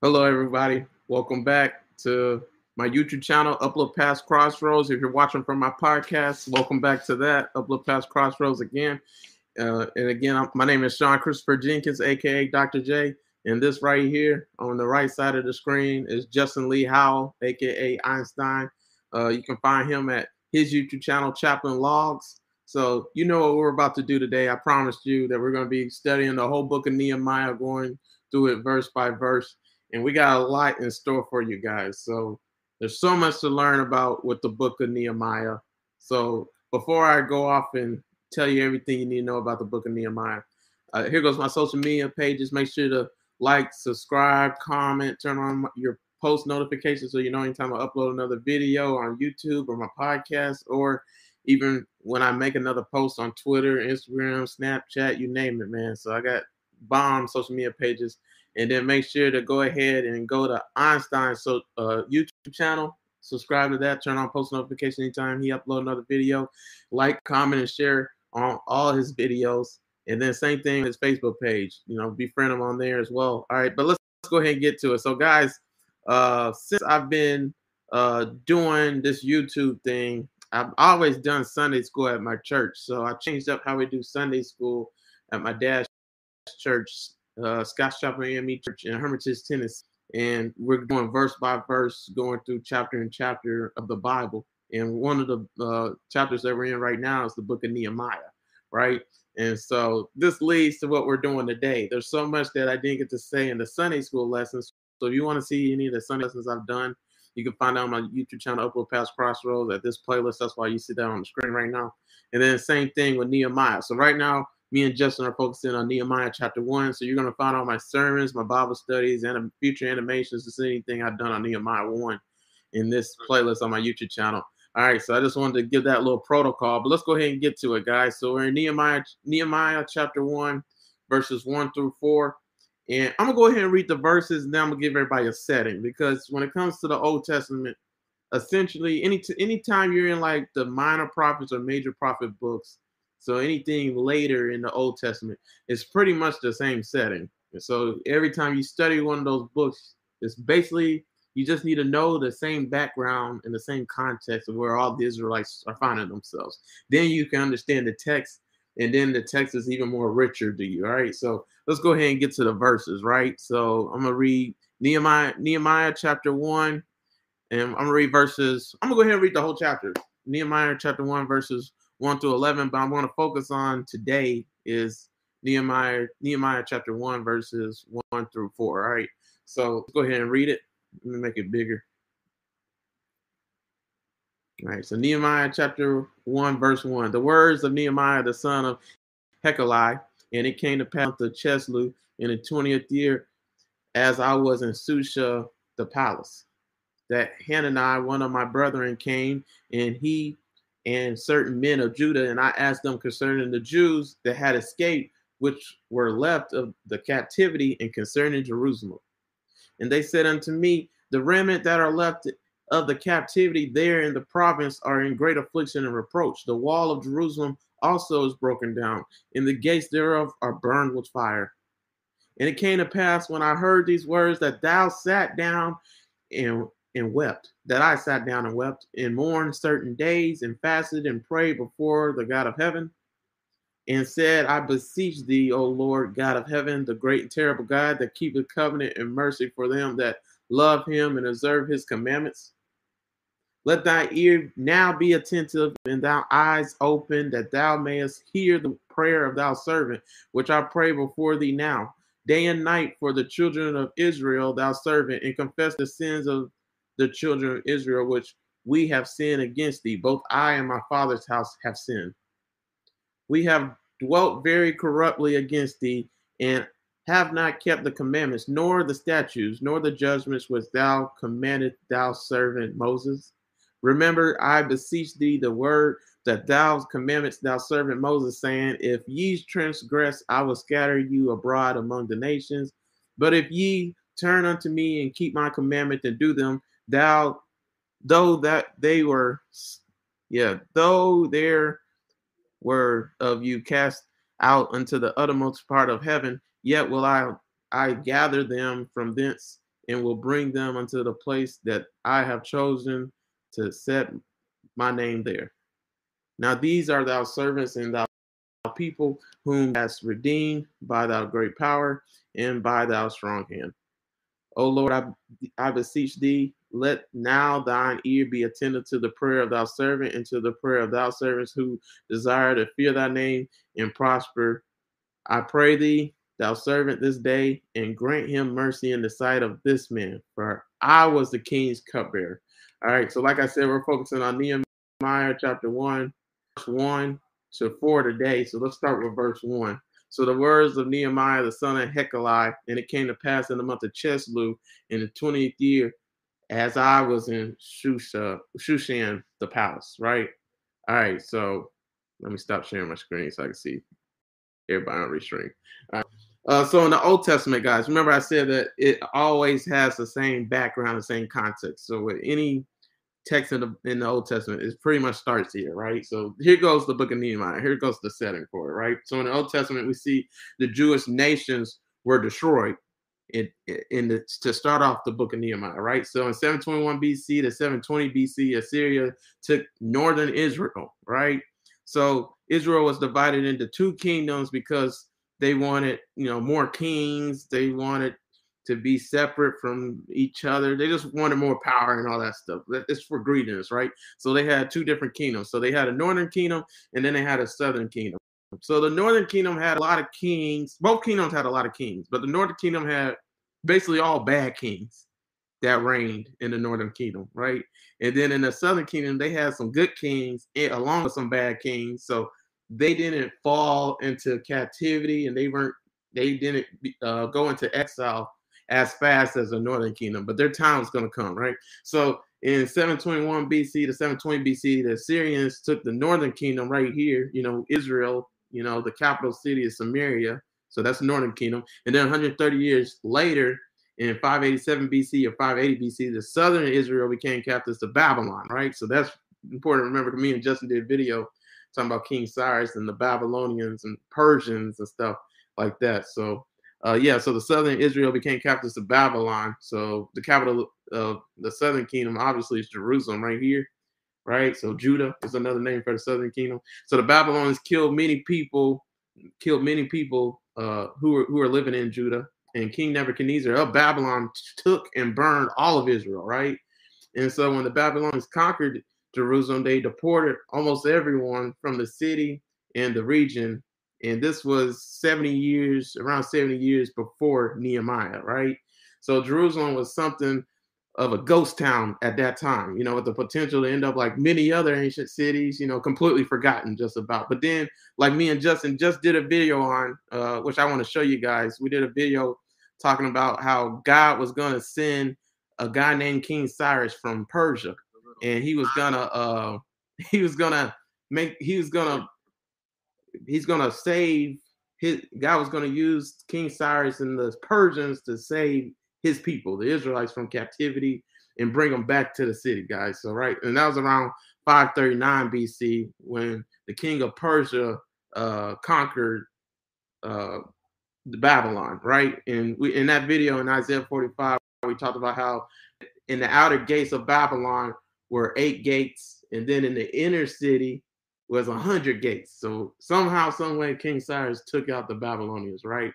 Hello, everybody. Welcome back to my YouTube channel, Upload Past Crossroads. If you're watching from my podcast, welcome back to that, Upload Past Crossroads again. Uh, and again, I'm, my name is Sean Christopher Jenkins, aka Dr. J. And this right here on the right side of the screen is Justin Lee Howell, aka Einstein. Uh, you can find him at his YouTube channel, Chaplain Logs. So you know what we're about to do today. I promised you that we're going to be studying the whole book of Nehemiah, going through it verse by verse and we got a lot in store for you guys. So there's so much to learn about with the book of Nehemiah. So before I go off and tell you everything you need to know about the book of Nehemiah, uh, here goes my social media pages. Make sure to like, subscribe, comment, turn on your post notifications so you know anytime I upload another video on YouTube or my podcast, or even when I make another post on Twitter, Instagram, Snapchat, you name it, man. So I got bomb social media pages and then make sure to go ahead and go to Einstein's so, uh, YouTube channel. Subscribe to that. Turn on post notification anytime he upload another video. Like, comment, and share on all his videos. And then same thing his Facebook page. You know, befriend him on there as well. All right, but let's, let's go ahead and get to it. So, guys, uh, since I've been uh, doing this YouTube thing, I've always done Sunday school at my church. So I changed up how we do Sunday school at my dad's church uh, Scott Chaplain AME Church in Hermitage, Tennessee. And we're going verse by verse, going through chapter and chapter of the Bible. And one of the uh, chapters that we're in right now is the book of Nehemiah, right? And so this leads to what we're doing today. There's so much that I didn't get to say in the Sunday school lessons. So if you want to see any of the Sunday lessons I've done, you can find out on my YouTube channel, Upload Past Crossroads, at this playlist. That's why you see that on the screen right now. And then same thing with Nehemiah. So right now, me and Justin are focusing on Nehemiah chapter one. So you're going to find all my sermons, my Bible studies, and future animations to see anything I've done on Nehemiah one in this mm. playlist on my YouTube channel. All right, so I just wanted to give that little protocol, but let's go ahead and get to it, guys. So we're in Nehemiah, Nehemiah chapter one, verses one through four. And I'm gonna go ahead and read the verses, and then I'm gonna give everybody a setting because when it comes to the Old Testament, essentially any anytime you're in like the minor prophets or major prophet books, so anything later in the Old Testament it's pretty much the same setting. And so every time you study one of those books, it's basically you just need to know the same background and the same context of where all the Israelites are finding themselves. Then you can understand the text, and then the text is even more richer to you. All right. So let's go ahead and get to the verses, right? So I'm gonna read Nehemiah, Nehemiah chapter one, and I'm gonna read verses. I'm gonna go ahead and read the whole chapter. Nehemiah chapter one, verses 1 through 11, but I'm to focus on today is Nehemiah, Nehemiah chapter 1, verses 1 through 4. All right. So let's go ahead and read it. Let me make it bigger. All right. So Nehemiah chapter 1, verse 1. The words of Nehemiah, the son of Hekeliah, and it came to pass to Chisleu in the 20th year, as I was in Susha, the palace, that Hanani, one of my brethren, came, and he and certain men of Judah, and I asked them concerning the Jews that had escaped, which were left of the captivity, and concerning Jerusalem. And they said unto me, The remnant that are left of the captivity there in the province are in great affliction and reproach. The wall of Jerusalem also is broken down, and the gates thereof are burned with fire. And it came to pass when I heard these words that thou sat down and and wept, that I sat down and wept and mourned certain days and fasted and prayed before the God of heaven and said, I beseech thee, O Lord God of heaven, the great and terrible God that keepeth covenant and mercy for them that love him and observe his commandments. Let thy ear now be attentive and thy eyes open, that thou mayest hear the prayer of thy servant, which I pray before thee now, day and night for the children of Israel, thou servant, and confess the sins of the children of Israel, which we have sinned against thee. Both I and my father's house have sinned. We have dwelt very corruptly against thee, and have not kept the commandments, nor the statutes, nor the judgments which thou commanded thou servant Moses. Remember, I beseech thee the word that thou commandments thou servant Moses, saying, If ye transgress, I will scatter you abroad among the nations. But if ye turn unto me and keep my commandment and do them, thou though that they were yeah though there were of you cast out unto the uttermost part of heaven, yet will I I gather them from thence and will bring them unto the place that I have chosen to set my name there. Now these are thou servants and thou people whom thou hast redeemed by thy great power and by thy strong hand. O Lord, I, I beseech thee, let now thine ear be attentive to the prayer of thy servant and to the prayer of thy servants who desire to fear thy name and prosper. I pray thee, thou servant, this day, and grant him mercy in the sight of this man, for I was the king's cupbearer. All right, so like I said, we're focusing on Nehemiah chapter 1, verse 1 to 4 today. So let's start with verse 1. So the words of Nehemiah the son of Hekeli, and it came to pass in the month of Cheslu in the 20th year, as I was in Shusha, Shushan, the palace, right? All right, so let me stop sharing my screen so I can see everybody on restream. All right. Uh, so in the Old Testament, guys, remember I said that it always has the same background, the same context. So with any text in the in the Old Testament, it pretty much starts here, right? So here goes the book of Nehemiah. Here goes the setting for it, right? So in the Old Testament, we see the Jewish nations were destroyed in, in the, to start off the book of Nehemiah, right? So in 721 BC to 720 BC, Assyria took northern Israel, right? So Israel was divided into two kingdoms because they wanted, you know, more kings. They wanted to be separate from each other. They just wanted more power and all that stuff. It's for greediness, right? So they had two different kingdoms. So they had a northern kingdom and then they had a southern kingdom. So the northern kingdom had a lot of kings. Both kingdoms had a lot of kings, but the northern kingdom had basically all bad kings that reigned in the northern kingdom, right? And then in the southern kingdom, they had some good kings eh, along with some bad kings. So they didn't fall into captivity and they weren't they didn't uh, go into exile as fast as the northern kingdom but their time was going to come right? So in 721 bc to 720 bc the assyrians took the northern kingdom right here you know israel you know the capital city is samaria so that's the northern kingdom. And then 130 years later in 587 bc or 580 bc the southern israel became captives to babylon right? So that's important to remember me and justin did a video talking about King Cyrus and the Babylonians and Persians and stuff like that. So, uh, yeah, so the southern Israel became captives of Babylon. So the capital of the southern kingdom obviously is Jerusalem right here, right? So Judah is another name for the southern kingdom. So the Babylonians killed many people, killed many people uh, who were who were living in Judah. And King Nebuchadnezzar of Babylon took and burned all of Israel, right? And so when the Babylonians conquered Jerusalem, they deported almost everyone from the city and the region. And this was 70 years, around 70 years before Nehemiah, right? So Jerusalem was something of a ghost town at that time, you know, with the potential to end up like many other ancient cities, you know, completely forgotten just about. But then, like me and Justin just did a video on, uh, which I want to show you guys. We did a video talking about how God was going to send a guy named King Cyrus from Persia and he was gonna uh he was gonna make he was gonna he's gonna save his God was gonna use King Cyrus and the Persians to save his people, the Israelites from captivity and bring them back to the city, guys. So right, and that was around 539 BC when the king of Persia uh conquered uh the Babylon, right? And we in that video in Isaiah 45, we talked about how in the outer gates of Babylon were eight gates, and then in the inner city was a hundred gates. So somehow, some way, King Cyrus took out the Babylonians, right?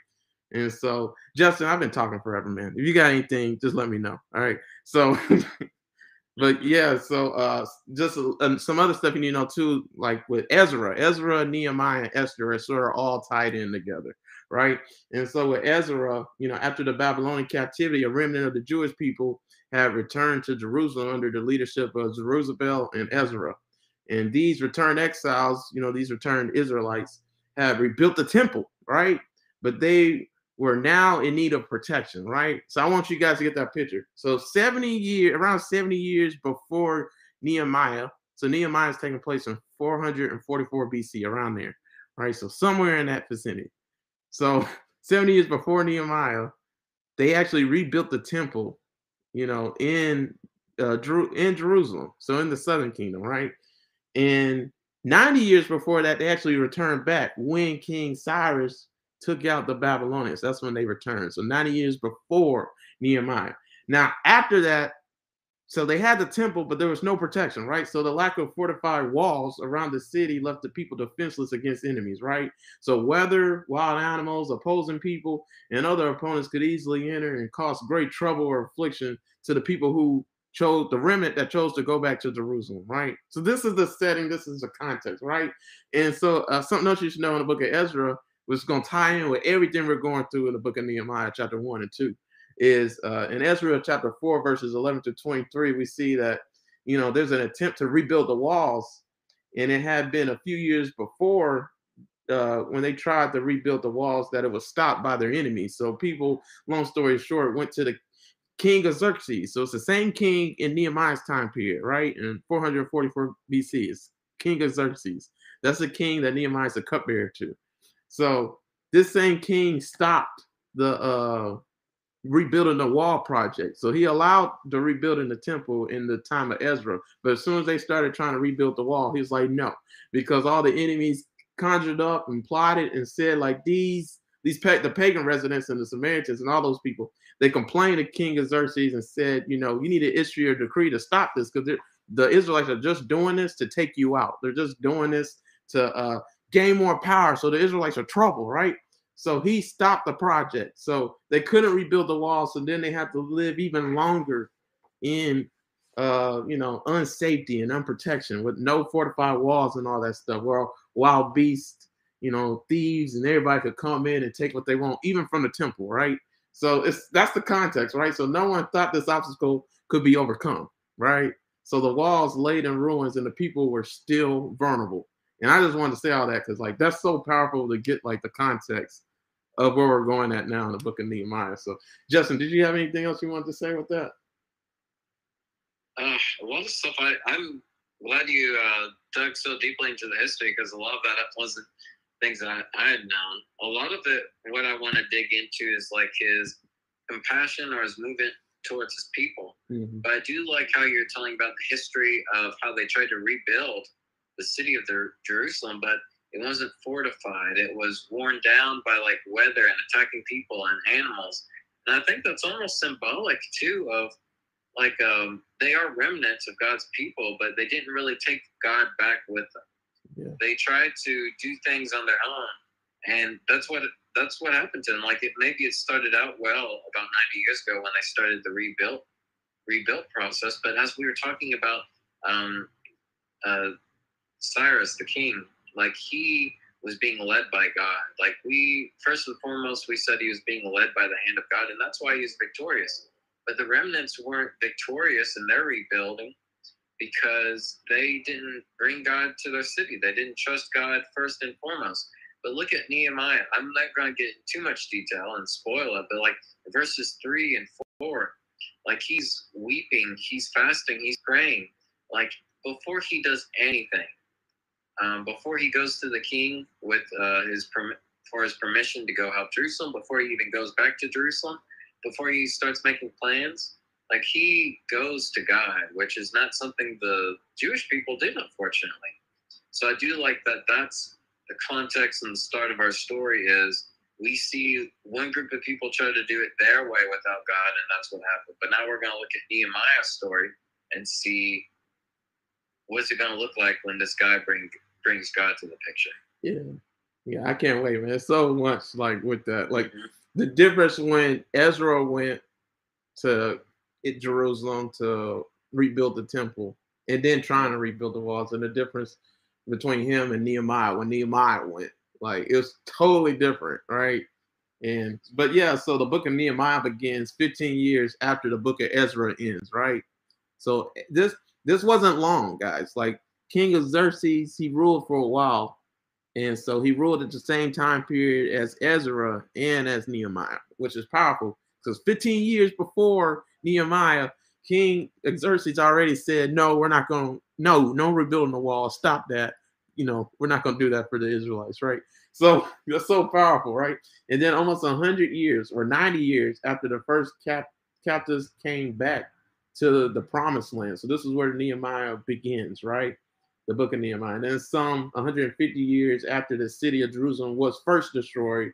And so, Justin, I've been talking forever, man. If you got anything, just let me know. All right. So, but yeah, so uh, just uh, some other stuff you need to know too, like with Ezra, Ezra, Nehemiah, Esther are sort of all tied in together, right? And so with Ezra, you know, after the Babylonian captivity, a remnant of the Jewish people had returned to Jerusalem under the leadership of Zerubbabel and Ezra. And these returned exiles, you know, these returned Israelites, have rebuilt the temple, right? But they were now in need of protection, right? So I want you guys to get that picture. So 70 years, around 70 years before Nehemiah. So Nehemiah is taking place in 444 BC, around there, right? So somewhere in that vicinity. So 70 years before Nehemiah, they actually rebuilt the temple you know, in uh, in Jerusalem, so in the southern kingdom, right? And 90 years before that, they actually returned back when King Cyrus took out the Babylonians. That's when they returned. So 90 years before Nehemiah. Now, after that, so they had the temple, but there was no protection, right? So the lack of fortified walls around the city left the people defenseless against enemies, right? So weather, wild animals, opposing people, and other opponents could easily enter and cause great trouble or affliction to the people who chose the remnant that chose to go back to Jerusalem, right? So this is the setting, this is the context, right? And so uh, something else you should know in the book of Ezra was going to tie in with everything we're going through in the book of Nehemiah, chapter one and two is uh, in Ezra chapter 4, verses 11 to 23, we see that, you know, there's an attempt to rebuild the walls. And it had been a few years before uh, when they tried to rebuild the walls that it was stopped by their enemies. So people, long story short, went to the king of Xerxes. So it's the same king in Nehemiah's time period, right? In 444 BC, it's King of Xerxes. That's the king that Nehemiah is a cupbearer to. So this same king stopped the uh rebuilding the wall project. So he allowed the rebuilding the temple in the time of Ezra. But as soon as they started trying to rebuild the wall, he was like, no, because all the enemies conjured up and plotted and said like these these the pagan residents and the Samaritans and all those people they complained to King Xerxes and said, you know, you need to issue a decree to stop this because the Israelites are just doing this to take you out. They're just doing this to uh, gain more power. So the Israelites are trouble, right? So he stopped the project. So they couldn't rebuild the wall. So then they had to live even longer in uh, you know, unsafety and unprotection with no fortified walls and all that stuff. Where wild beasts, you know, thieves and everybody could come in and take what they want, even from the temple, right? So it's that's the context, right? So no one thought this obstacle could be overcome, right? So the walls laid in ruins and the people were still vulnerable. And I just wanted to say all that because like that's so powerful to get like the context of where we're going at now in the book of Nehemiah. So Justin, did you have anything else you wanted to say with that? Uh, a lot of stuff. I, I'm glad you uh, dug so deeply into the history because a lot of that wasn't things that I, I had known. A lot of it, what I want to dig into is like his compassion or his movement towards his people. Mm-hmm. But I do like how you're telling about the history of how they tried to rebuild the city of their Jerusalem, but it wasn't fortified. It was worn down by like weather and attacking people and animals. And I think that's almost symbolic too of like um, they are remnants of God's people, but they didn't really take God back with them. Yeah. They tried to do things on their own, and that's what that's what happened to them. Like it maybe it started out well about 90 years ago when they started the rebuild rebuild process, but as we were talking about um, uh, Cyrus, the king, like he was being led by God. Like we, first and foremost, we said he was being led by the hand of God, and that's why he's victorious. But the remnants weren't victorious in their rebuilding because they didn't bring God to their city. They didn't trust God first and foremost. But look at Nehemiah. I'm not going to get too much detail and spoil it, but like verses three and four, like he's weeping, he's fasting, he's praying. Like before he does anything, um, before he goes to the king with uh, his for his permission to go help Jerusalem, before he even goes back to Jerusalem, before he starts making plans, like he goes to God, which is not something the Jewish people did, unfortunately. So I do like that. That's the context and the start of our story is we see one group of people try to do it their way without God, and that's what happened. But now we're going to look at Nehemiah's story and see what's it going to look like when this guy bring brings God to the picture. Yeah, yeah, I can't wait, man. So much like with that, like mm-hmm. the difference when Ezra went to Jerusalem to rebuild the temple, and then trying to rebuild the walls, and the difference between him and Nehemiah when Nehemiah went, like it was totally different, right? And but yeah, so the book of Nehemiah begins 15 years after the book of Ezra ends, right? So this this wasn't long, guys. Like King of Xerxes, he ruled for a while. And so he ruled at the same time period as Ezra and as Nehemiah, which is powerful because 15 years before Nehemiah, King Xerxes already said, No, we're not going to, no, no rebuilding the wall. Stop that. You know, we're not going to do that for the Israelites, right? So that's so powerful, right? And then almost 100 years or 90 years after the first cap- captives came back to the promised land. So this is where Nehemiah begins, right? The book of Nehemiah. And then some 150 years after the city of Jerusalem was first destroyed,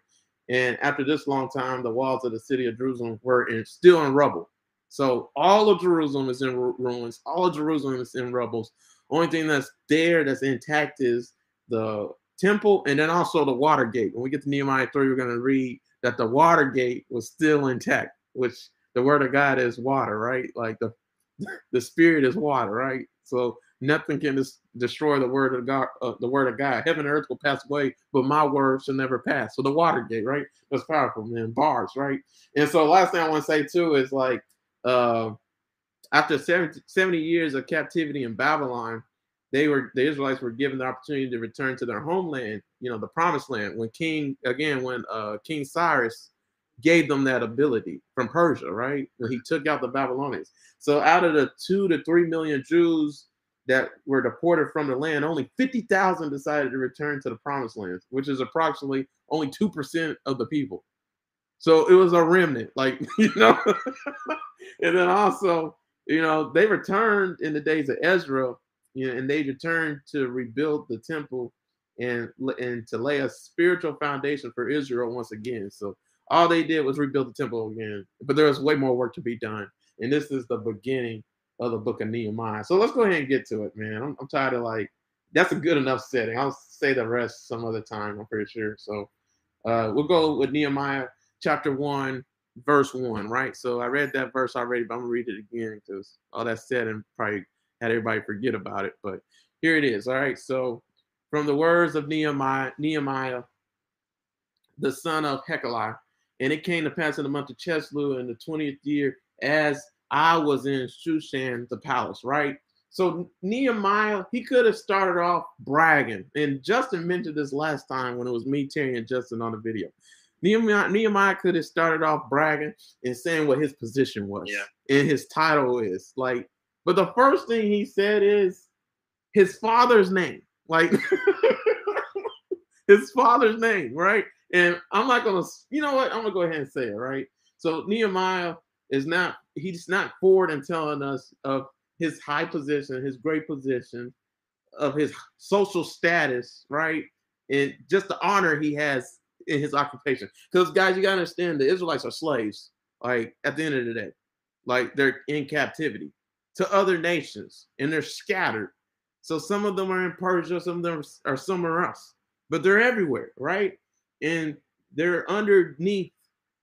and after this long time, the walls of the city of Jerusalem were in, still in rubble. So all of Jerusalem is in ruins. All of Jerusalem is in rubble. Only thing that's there that's intact is the temple and then also the water gate. When we get to Nehemiah 3, we're going to read that the water gate was still intact, which the word of God is water, right? Like the the spirit is water, right? So nothing can dis- destroy the word of God. Uh, the word of God. Heaven and earth will pass away, but my word shall never pass. So the Watergate, right? That's powerful, man. Bars, right? And so last thing I want to say too is like uh, after 70, 70 years of captivity in Babylon, they were the Israelites were given the opportunity to return to their homeland, you know, the promised land. When King again, when uh, King Cyrus gave them that ability from Persia, right? When he took out the Babylonians. So out of the two to three million Jews that were deported from the land, only 50,000 decided to return to the promised land, which is approximately only 2% of the people. So it was a remnant, like, you know. and then also, you know, they returned in the days of Ezra, you know, and they returned to rebuild the temple and and to lay a spiritual foundation for Israel once again. So all they did was rebuild the temple again, but there was way more work to be done. And this is the beginning of the book of Nehemiah. So let's go ahead and get to it, man. I'm, I'm tired of like that's a good enough setting. I'll say the rest some other time. I'm pretty sure. So uh, we'll go with Nehemiah chapter one, verse one, right? So I read that verse already, but I'm gonna read it again because all that said and probably had everybody forget about it. But here it is. All right. So from the words of Nehemiah, Nehemiah, the son of Hekeliah, and it came to pass in the month of Chisleu in the 20th year as I was in Shushan, the palace, right? So Nehemiah, he could have started off bragging. And Justin mentioned this last time when it was me, Terry, and Justin on the video. Nehemiah, Nehemiah could have started off bragging and saying what his position was yeah. and his title is. Like, but the first thing he said is his father's name. Like his father's name, right? And I'm not gonna, you know what? I'm gonna go ahead and say it, right? So Nehemiah is not, he's not forward in telling us of his high position, his great position, of his social status, right? And just the honor he has in his occupation. Because guys, you gotta understand the Israelites are slaves, like at the end of the day. Like they're in captivity to other nations and they're scattered. So some of them are in Persia, some of them are somewhere else, but they're everywhere, right? and they're underneath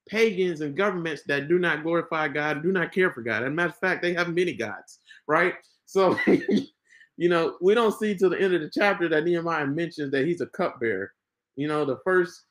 pagans and governments that do not glorify God, do not care for God. As a matter of fact, they have many gods, right? So, you know, we don't see till the end of the chapter that Nehemiah mentions that he's a cupbearer. You know, the first,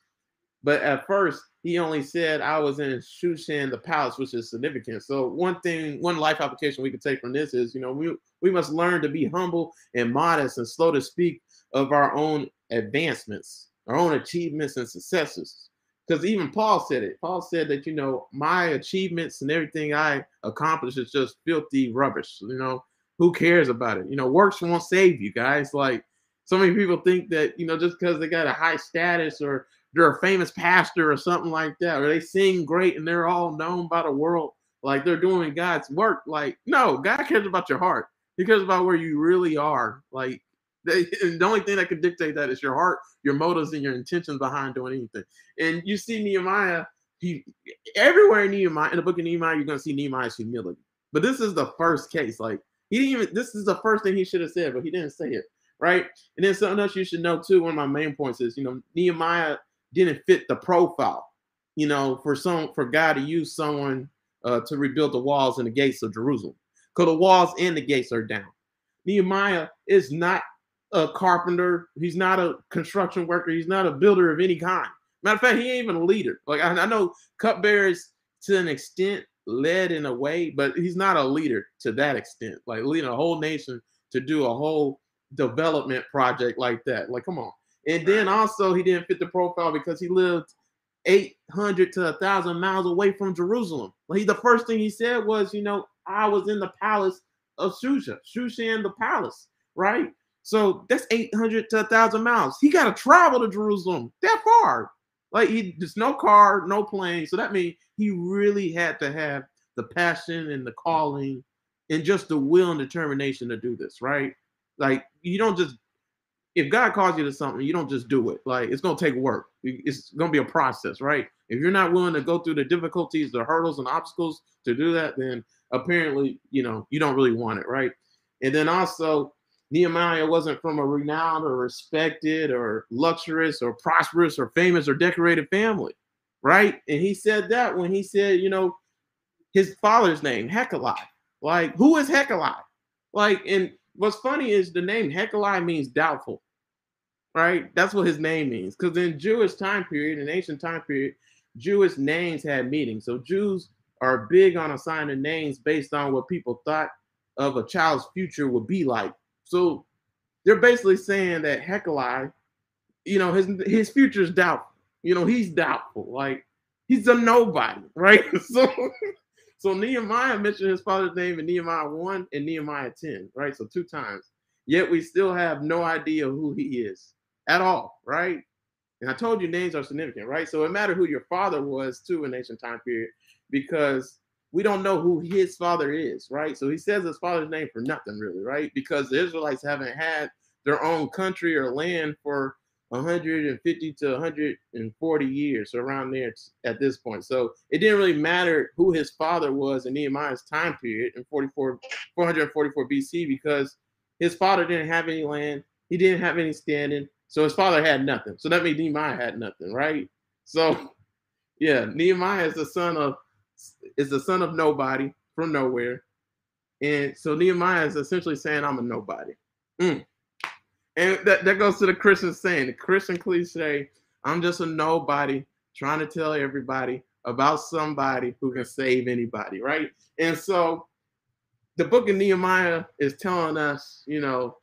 but at first he only said I was in Shushan, the palace, which is significant. So one thing, one life application we could take from this is, you know, we we must learn to be humble and modest and slow to speak of our own advancements our own achievements and successes. Because even Paul said it. Paul said that, you know, my achievements and everything I accomplish is just filthy rubbish. You know, who cares about it? You know, works won't save you guys. Like so many people think that, you know, just because they got a high status or they're a famous pastor or something like that, or they sing great and they're all known by the world, like they're doing God's work. Like, no, God cares about your heart. He cares about where you really are. Like, the only thing that could dictate that is your heart, your motives, and your intentions behind doing anything. And you see Nehemiah, he everywhere in Nehemiah, in the book of Nehemiah, you're gonna see Nehemiah's humility. But this is the first case. Like he didn't even this is the first thing he should have said, but he didn't say it. Right. And then something else you should know too. One of my main points is, you know, Nehemiah didn't fit the profile, you know, for some for God to use someone uh, to rebuild the walls and the gates of Jerusalem. Because the walls and the gates are down. Nehemiah is not a carpenter. He's not a construction worker. He's not a builder of any kind. Matter of fact, he ain't even a leader. Like I, I know cupbearers to an extent led in a way, but he's not a leader to that extent. Like leading a whole nation to do a whole development project like that. Like, come on. And then also he didn't fit the profile because he lived 800 to a thousand miles away from Jerusalem. Like he, the first thing he said was, you know, I was in the palace of Shusha, Shushan the palace, right? So that's 800 to 1,000 miles. He got to travel to Jerusalem that far. Like he, there's no car, no plane. So that means he really had to have the passion and the calling and just the will and determination to do this, right? Like you don't just if God calls you to something, you don't just do it. Like it's gonna take work. It's gonna be a process, right? If you're not willing to go through the difficulties, the hurdles and obstacles to do that, then apparently, you know, you don't really want it, right? And then also, Nehemiah wasn't from a renowned or respected or luxurious or prosperous or famous or decorated family, right? And he said that when he said, you know, his father's name, Hekeli. Like, who is Hekeli? Like, and what's funny is the name Hekeli means doubtful right? That's what his name means. Because in Jewish time period, in ancient time period, Jewish names had meaning. So Jews are big on assigning names based on what people thought of a child's future would be like. So they're basically saying that Hekeli, you know, his his future is doubtful. You know, he's doubtful. Like he's a nobody, right? So so Nehemiah mentioned his father's name in Nehemiah 1 and Nehemiah 10, right? So two times. Yet we still have no idea who he is at all, right? And I told you names are significant, right? So it mattered who your father was too in ancient time period because we don't know who his father is, right? So he says his father's name for nothing, really, right? Because the Israelites haven't had their own country or land for 150 to 140 years, so around there at this point. So it didn't really matter who his father was in Nehemiah's time period in 44, 444 BC because his father didn't have any land, he didn't have any standing, so his father had nothing. So that means Nehemiah had nothing, right? So yeah, Nehemiah is the son of is the son of nobody from nowhere. And so Nehemiah is essentially saying, I'm a nobody. Mm. And that, that goes to the Christian saying, the Christian cliche, I'm just a nobody trying to tell everybody about somebody who can save anybody, right? And so the book of Nehemiah is telling us, you know,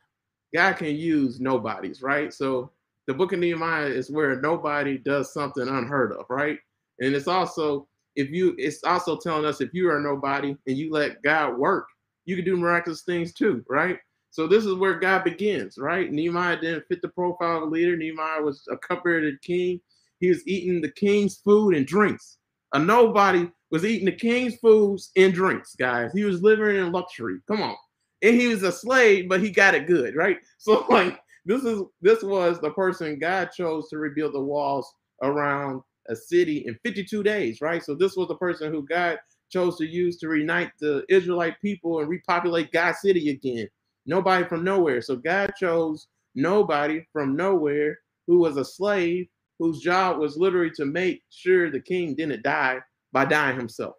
God can use nobodies, right? So the book of Nehemiah is where nobody does something unheard of, right? And it's also if you it's also telling us if you are nobody and you let God work, you can do miraculous things too, right? So this is where God begins, right? Nehemiah didn't fit the profile of a leader. Nehemiah was a cupbearer to the king. He was eating the king's food and drinks. A nobody was eating the king's foods and drinks, guys. He was living in luxury. Come on and he was a slave, but he got it good, right? So like this is this was the person God chose to rebuild the walls around a city in 52 days, right? So this was the person who God chose to use to reunite the Israelite people and repopulate God's city again. Nobody from nowhere. So God chose nobody from nowhere who was a slave whose job was literally to make sure the king didn't die by dying himself,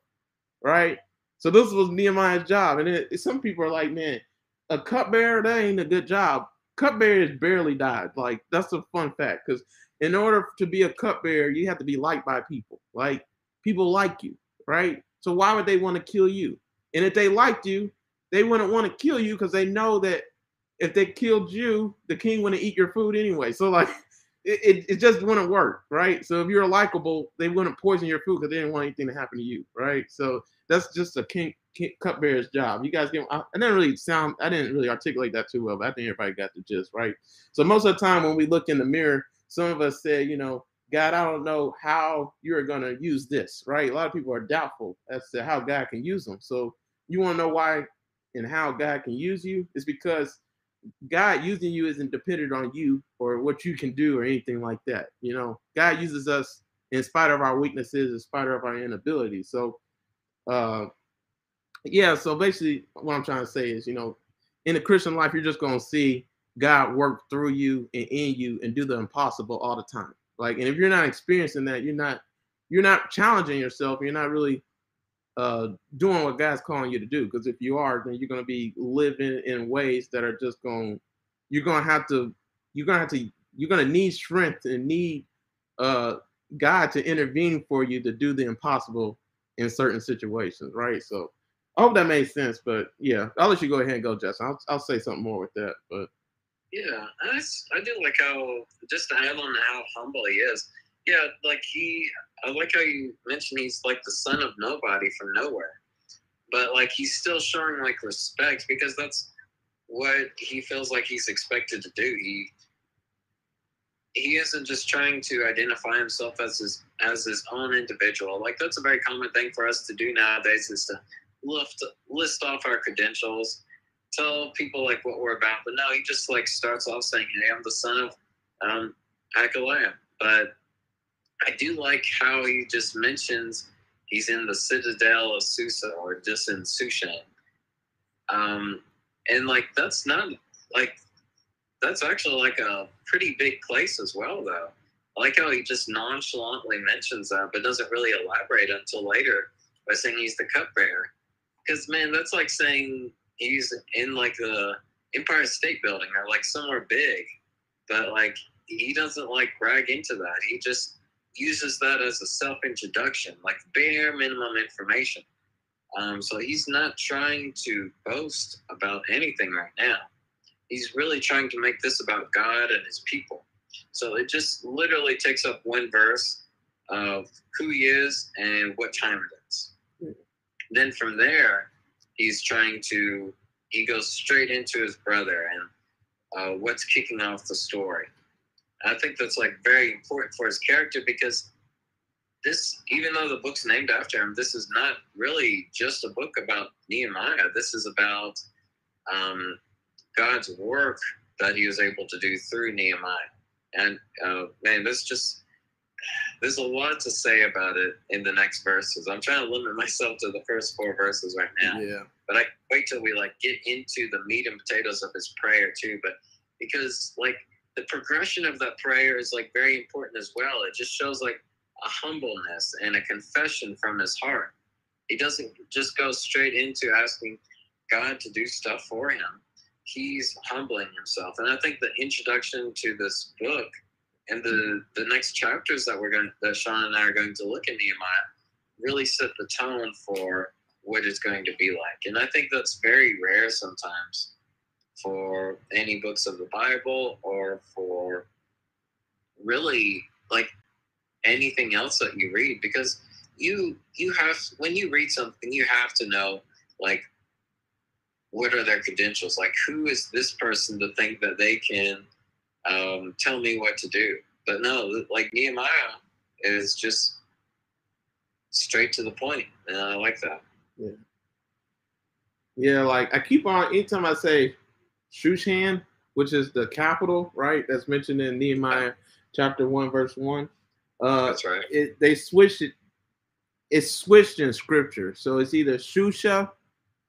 right? So this was Nehemiah's job. And it, some people are like, man, a cupbearer, that ain't a good job. Cupbearers barely died. Like, that's a fun fact. Because in order to be a cupbearer, you have to be liked by people. Like, people like you, right? So why would they want to kill you? And if they liked you, they wouldn't want to kill you because they know that if they killed you, the king wouldn't eat your food anyway. So like it, it, it just wouldn't work, right? So if you're likable, they wouldn't poison your food because they didn't want anything to happen to you, right? So that's just a king, cupbearer's job. You guys get. I, I didn't really sound. I didn't really articulate that too well, but I think everybody got the gist, right? So most of the time when we look in the mirror, some of us say, you know, God, I don't know how you're going to use this, right? A lot of people are doubtful as to how God can use them. So you want to know why and how God can use you? It's because God using you isn't dependent on you or what you can do or anything like that. You know, God uses us in spite of our weaknesses, in spite of our inability. So uh, yeah, so basically, what I'm trying to say is, you know, in the Christian life, you're just going to see God work through you and in you and do the impossible all the time. Like, and if you're not experiencing that, you're not you're not challenging yourself. You're not really uh, doing what God's calling you to do. Because if you are, then you're going to be living in ways that are just going. You're to have to. You're going to have to. You're going to need strength and need uh, God to intervene for you to do the impossible in certain situations, right? So I hope that made sense. But yeah, I'll let you go ahead and go, Justin. I'll, I'll say something more with that. But yeah, I, I do like how just to add on how humble he is. Yeah, like he, I like how you mentioned he's like the son of nobody from nowhere, but like he's still showing like respect because that's what he feels like he's expected to do. He he isn't just trying to identify himself as his as his own individual. Like that's a very common thing for us to do nowadays is to lift list off our credentials, tell people like what we're about. But no, he just like starts off saying, "Hey, I'm the son of um, Achaliah." But I do like how he just mentions he's in the citadel of Susa or just in Sushan. Um, and like that's not like that's actually like a pretty big place as well, though. I like how he just nonchalantly mentions that, but doesn't really elaborate until later by saying he's the cupbearer. Because man, that's like saying he's in like the Empire State Building or like somewhere big, but like he doesn't like brag into that. He just uses that as a self introduction, like bare minimum information. Um, so he's not trying to boast about anything right now. He's really trying to make this about God and his people. So it just literally takes up one verse of who he is and what time it is. Then from there, he's trying to, he goes straight into his brother and uh, what's kicking off the story. I think that's like very important for his character because this, even though the book's named after him, this is not really just a book about Nehemiah. This is about um, God's work that he was able to do through Nehemiah. And uh, man, this just there's a lot to say about it in the next verses. I'm trying to limit myself to the first four verses right now. Yeah. But I wait till we like get into the meat and potatoes of his prayer too. But because like the progression of that prayer is like very important as well. It just shows like a humbleness and a confession from his heart. He doesn't just go straight into asking God to do stuff for him. He's humbling himself. And I think the introduction to this book and the the next chapters that we're going that Sean and I are going to look at Nehemiah really set the tone for what it's going to be like. And I think that's very rare sometimes for any books of the Bible or for really like anything else that you read because you you have when you read something you have to know like what are their credentials like who is this person to think that they can um, tell me what to do but no like nehemiah is just straight to the point and i like that Yeah. Yeah, like I keep on anytime I say Shushan, which is the capital, right? That's mentioned in Nehemiah chapter one, verse one. Uh that's right it, they switched it. It's switched in scripture, so it's either Shusha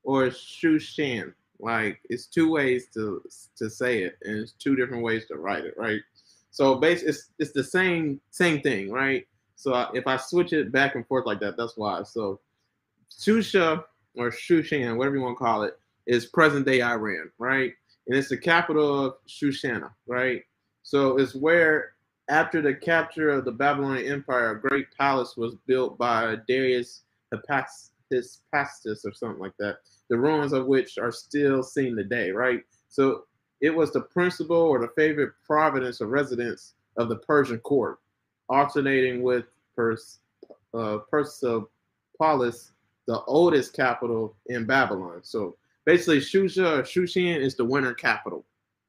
or Shushan. Like it's two ways to to say it, and it's two different ways to write it, right? So basically, it's it's the same same thing, right? So I- if I switch it back and forth like that, that's why. So Shusha or Shushan, whatever you want to call it, is present day Iran, right? And it's the capital of Shushana, right? So it's where after the capture of the Babylonian Empire, a great palace was built by Darius Hephaestus or something like that, the ruins of which are still seen today, right? So it was the principal or the favorite providence or residence of the Persian court, alternating with Pers, uh, Persepolis, the oldest capital in Babylon. So basically, Shusha or Shushan is the winter capital,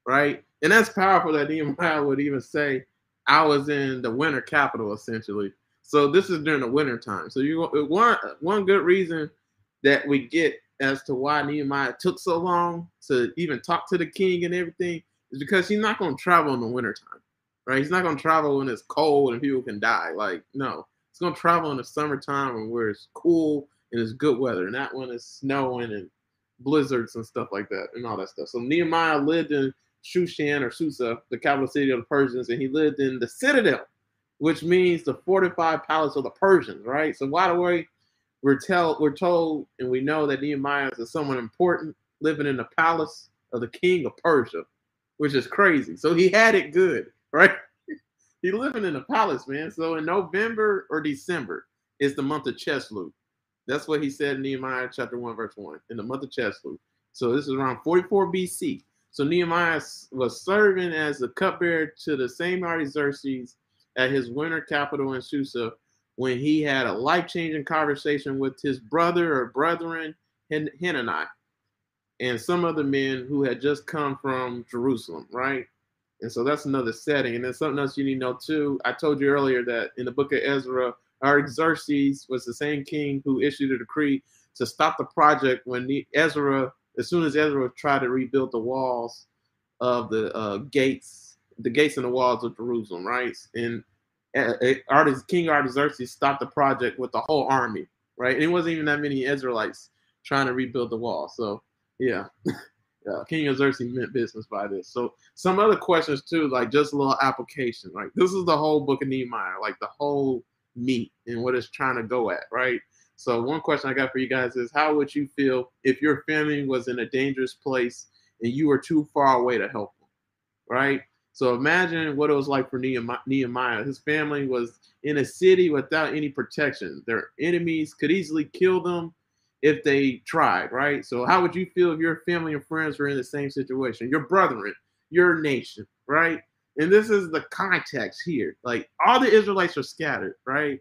right? And that's powerful that Nehemiah would even say, I was in the winter capital, essentially. So this is during the winter time. So you one one good reason that we get as to why Nehemiah took so long to even talk to the king and everything is because he's not going to travel in the winter time, right? He's not going to travel when it's cold and people can die. Like no, he's going to travel in the summertime where it's cool and it's good weather, not when it's snowing and blizzards and stuff like that and all that stuff. So Nehemiah lived in Shushan or Susa, the capital city of the Persians, and he lived in the citadel, which means the fortified palace of the Persians, right? So by the way, we're tell we're told and we know that Nehemiah is someone important living in the palace of the king of Persia, which is crazy. So he had it good, right? he living in the palace, man. So in November or December is the month of Cheslu. That's what he said in Nehemiah chapter 1, verse 1, in the month of Cheslu. So this is around 44 BC. So Nehemiah was serving as the cupbearer to the same Artaxerxes at his winter capital in Susa when he had a life-changing conversation with his brother or brethren Hen- Hanani and some other men who had just come from Jerusalem, right? And so that's another setting. And then something else you need to know too. I told you earlier that in the book of Ezra, Artaxerxes was the same king who issued a decree to stop the project when Ezra as soon as Ezra tried to rebuild the walls of the uh, gates, the gates and the walls of Jerusalem, right? And uh, King Artaxerxes stopped the project with the whole army, right? And it wasn't even that many Israelites trying to rebuild the wall. So yeah, yeah King Xerxes meant business by this. So some other questions too, like just a little application. Like this is the whole book of Nehemiah, like the whole meat and what it's trying to go at, right? So one question I got for you guys is how would you feel if your family was in a dangerous place and you were too far away to help them, right? So imagine what it was like for Nehemiah. His family was in a city without any protection. Their enemies could easily kill them if they tried, right? So how would you feel if your family and friends were in the same situation? Your brethren, your nation, right? And this is the context here. Like all the Israelites are scattered, right?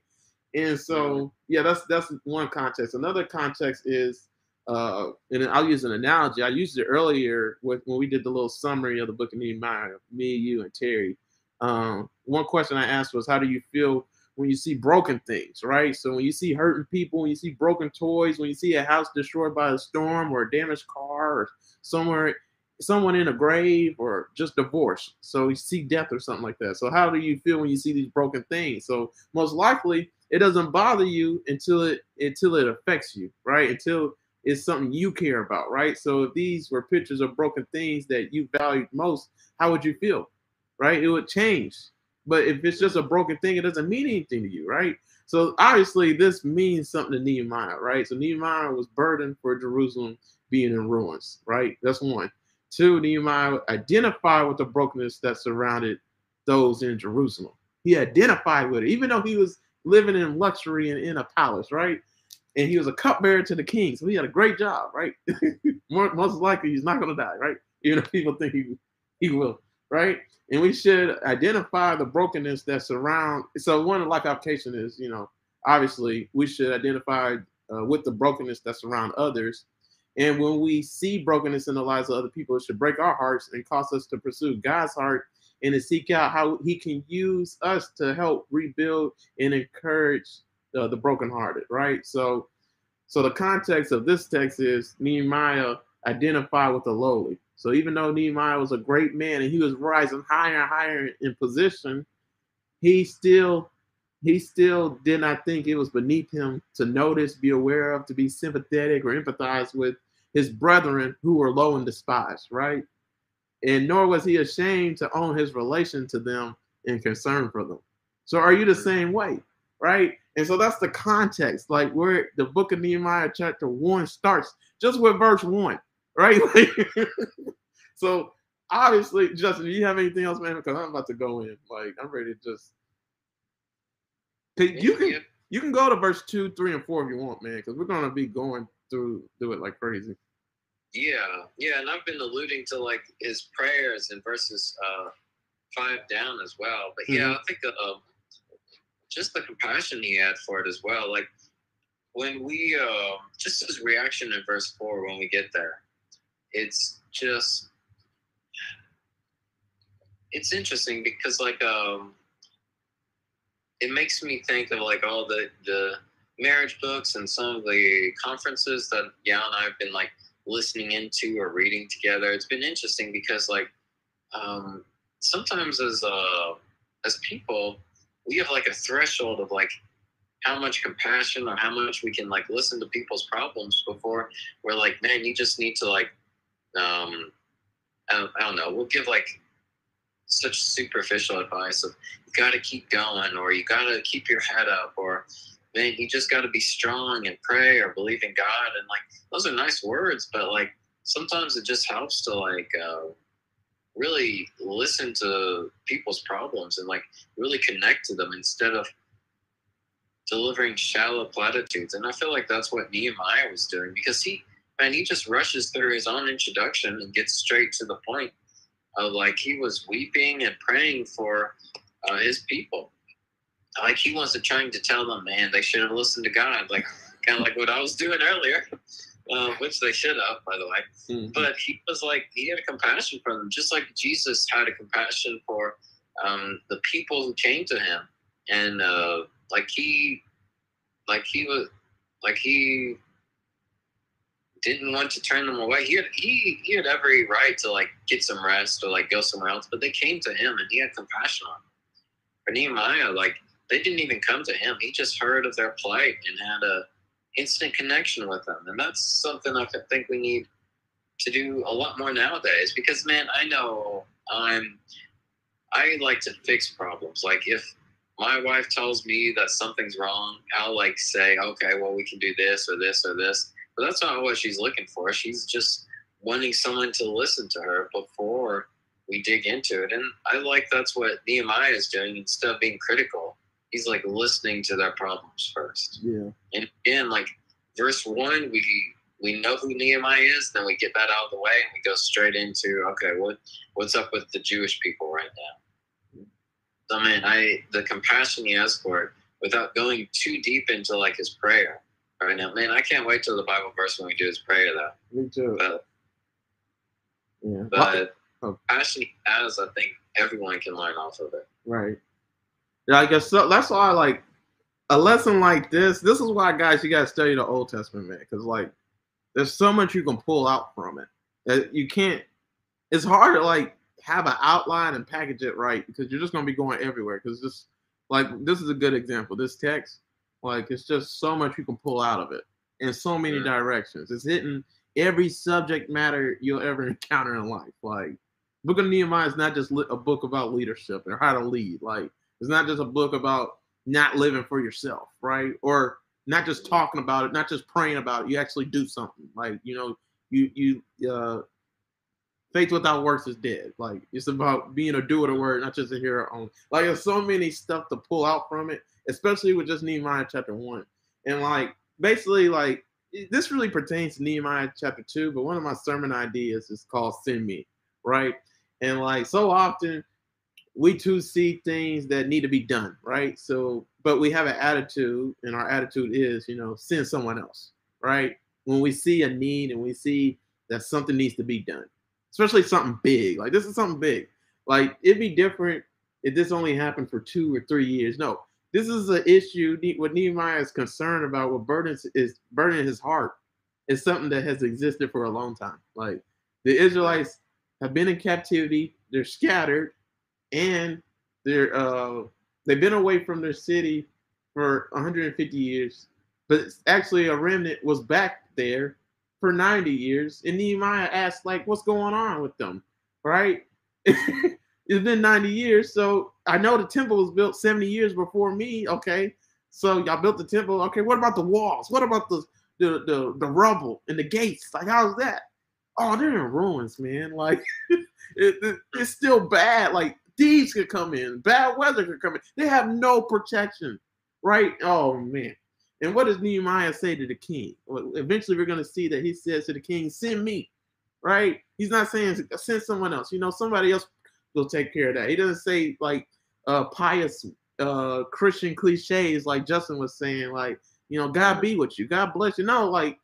And so, yeah, that's that's one context. Another context is, uh, and I'll use an analogy. I used it earlier with, when we did the little summary of the book of Nehemiah, me, you, and Terry. Um, one question I asked was, how do you feel when you see broken things, right? So when you see hurting people, when you see broken toys, when you see a house destroyed by a storm or a damaged car or somewhere someone in a grave or just divorce. So you see death or something like that. So how do you feel when you see these broken things? So most likely it doesn't bother you until it until it affects you, right? Until it's something you care about, right? So if these were pictures of broken things that you valued most, how would you feel? Right? It would change. But if it's just a broken thing, it doesn't mean anything to you, right? So obviously this means something to Nehemiah, right? So Nehemiah was burdened for Jerusalem being in ruins, right? That's one. Two, Nehemiah identified with the brokenness that surrounded those in Jerusalem. He identified with it, even though he was living in luxury and in a palace, right? And he was a cupbearer to the king, so he had a great job, right? Most likely, he's not going to die, right? Even if people think he he will, right? And we should identify the brokenness that surround. So one of the life application is, you know, obviously we should identify uh, with the brokenness that surround others and when we see brokenness in the lives of other people, it should break our hearts and cause us to pursue God's heart and to seek out how He can use us to help rebuild and encourage uh, the brokenhearted. Right. So, so the context of this text is Nehemiah identified with the lowly. So even though Nehemiah was a great man and he was rising higher and higher in position, he still he still did not think it was beneath him to notice, be aware of, to be sympathetic or empathize with his brethren who were low and despised, right? And nor was he ashamed to own his relation to them and concern for them. So are you the same way, right? And so that's the context, like where the book of Nehemiah chapter one starts, just with verse one, right? so obviously, Justin, do you have anything else, man? Because I'm about to go in. Like I'm ready to just. You can you can go to verse two, three, and four if you want, man, because we're gonna be going through do it like crazy. Yeah, yeah, and I've been alluding to like his prayers in verses uh, five down as well. But yeah, mm-hmm. I think uh, just the compassion he had for it as well. Like when we uh, just his reaction in verse four when we get there, it's just it's interesting because like um, it makes me think of like all the the marriage books and some of the conferences that Yao and I have been like listening into or reading together. It's been interesting because like um, sometimes as uh, as people, we have like a threshold of like how much compassion or how much we can like listen to people's problems before we're like, man, you just need to like, um, I don't, I don't know. We'll give like such superficial advice of you got to keep going or you got to keep your head up or man, you just got to be strong and pray or believe in God. And like, those are nice words, but like, sometimes it just helps to like, uh, really listen to people's problems and like really connect to them instead of delivering shallow platitudes. And I feel like that's what Nehemiah was doing because he, man, he just rushes through his own introduction and gets straight to the point of like he was weeping and praying for uh, his people like he wasn't trying to tell them, man, they should have listened to God, like kind of like what I was doing earlier, uh, which they should have, by the way. Mm-hmm. But he was like, he had a compassion for them, just like Jesus had a compassion for um, the people who came to him, and uh, like he, like he was, like he didn't want to turn them away. He had, he he had every right to like get some rest or like go somewhere else, but they came to him and he had compassion on them. For Nehemiah, like they didn't even come to him. He just heard of their plight and had a instant connection with them, and that's something I think we need to do a lot more nowadays. Because man, I know I'm I like to fix problems. Like if my wife tells me that something's wrong, I'll like say, okay, well we can do this or this or this but that's not what she's looking for. She's just wanting someone to listen to her before we dig into it. And I like that's what Nehemiah is doing instead of being critical. He's like listening to their problems first. Yeah. And again, like verse one, we we know who Nehemiah is, then we get that out of the way and we go straight into okay, what what's up with the Jewish people right now? So man, I the compassion he has for it without going too deep into like his prayer right now. Man, I can't wait till the Bible verse when we do his prayer though. Me too. But yeah. but Oh. actually as I think everyone can learn off of it. Right. Yeah, I guess so. That's why, I like, a lesson like this. This is why, guys, you gotta study the Old Testament, man, because like, there's so much you can pull out from it. That you can't. It's hard to like have an outline and package it right because you're just gonna be going everywhere. Because this, like, this is a good example. This text, like, it's just so much you can pull out of it in so many directions. It's hitting every subject matter you'll ever encounter in life. Like, Book of Nehemiah is not just a book about leadership or how to lead. Like, it's not just a book about not living for yourself, right? Or not just talking about it, not just praying about it. You actually do something. Like, you know, you you uh faith without works is dead. Like it's about being a doer of the word, not just a hearer only. Like there's so many stuff to pull out from it, especially with just Nehemiah chapter one. And like basically like this really pertains to Nehemiah chapter two, but one of my sermon ideas is called Send Me, right? And like so often we too see things that need to be done, right? So, but we have an attitude, and our attitude is, you know, send someone else, right? When we see a need and we see that something needs to be done, especially something big, like this is something big. Like it'd be different if this only happened for two or three years. No, this is an issue. What Nehemiah is concerned about, what burdens is burdening his heart, is something that has existed for a long time. Like the Israelites have been in captivity, they're scattered, and they're uh they've been away from their city for 150 years, but actually a remnant was back there for 90 years. And Nehemiah asked, like, what's going on with them? Right? it's been 90 years. So I know the temple was built 70 years before me. Okay. So y'all built the temple. Okay, what about the walls? What about the the the, the rubble and the gates? Like, how's that? Oh, they're in ruins, man. Like it, it- it's still bad. Like thieves could come in, bad weather could come in. They have no protection, right? Oh man. And what does Nehemiah say to the king? Well, eventually, we're going to see that he says to the king, "Send me." Right? He's not saying send someone else. You know, somebody else will take care of that. He doesn't say like uh, pious uh, Christian cliches like Justin was saying, like you know, God be with you, God bless you. No, like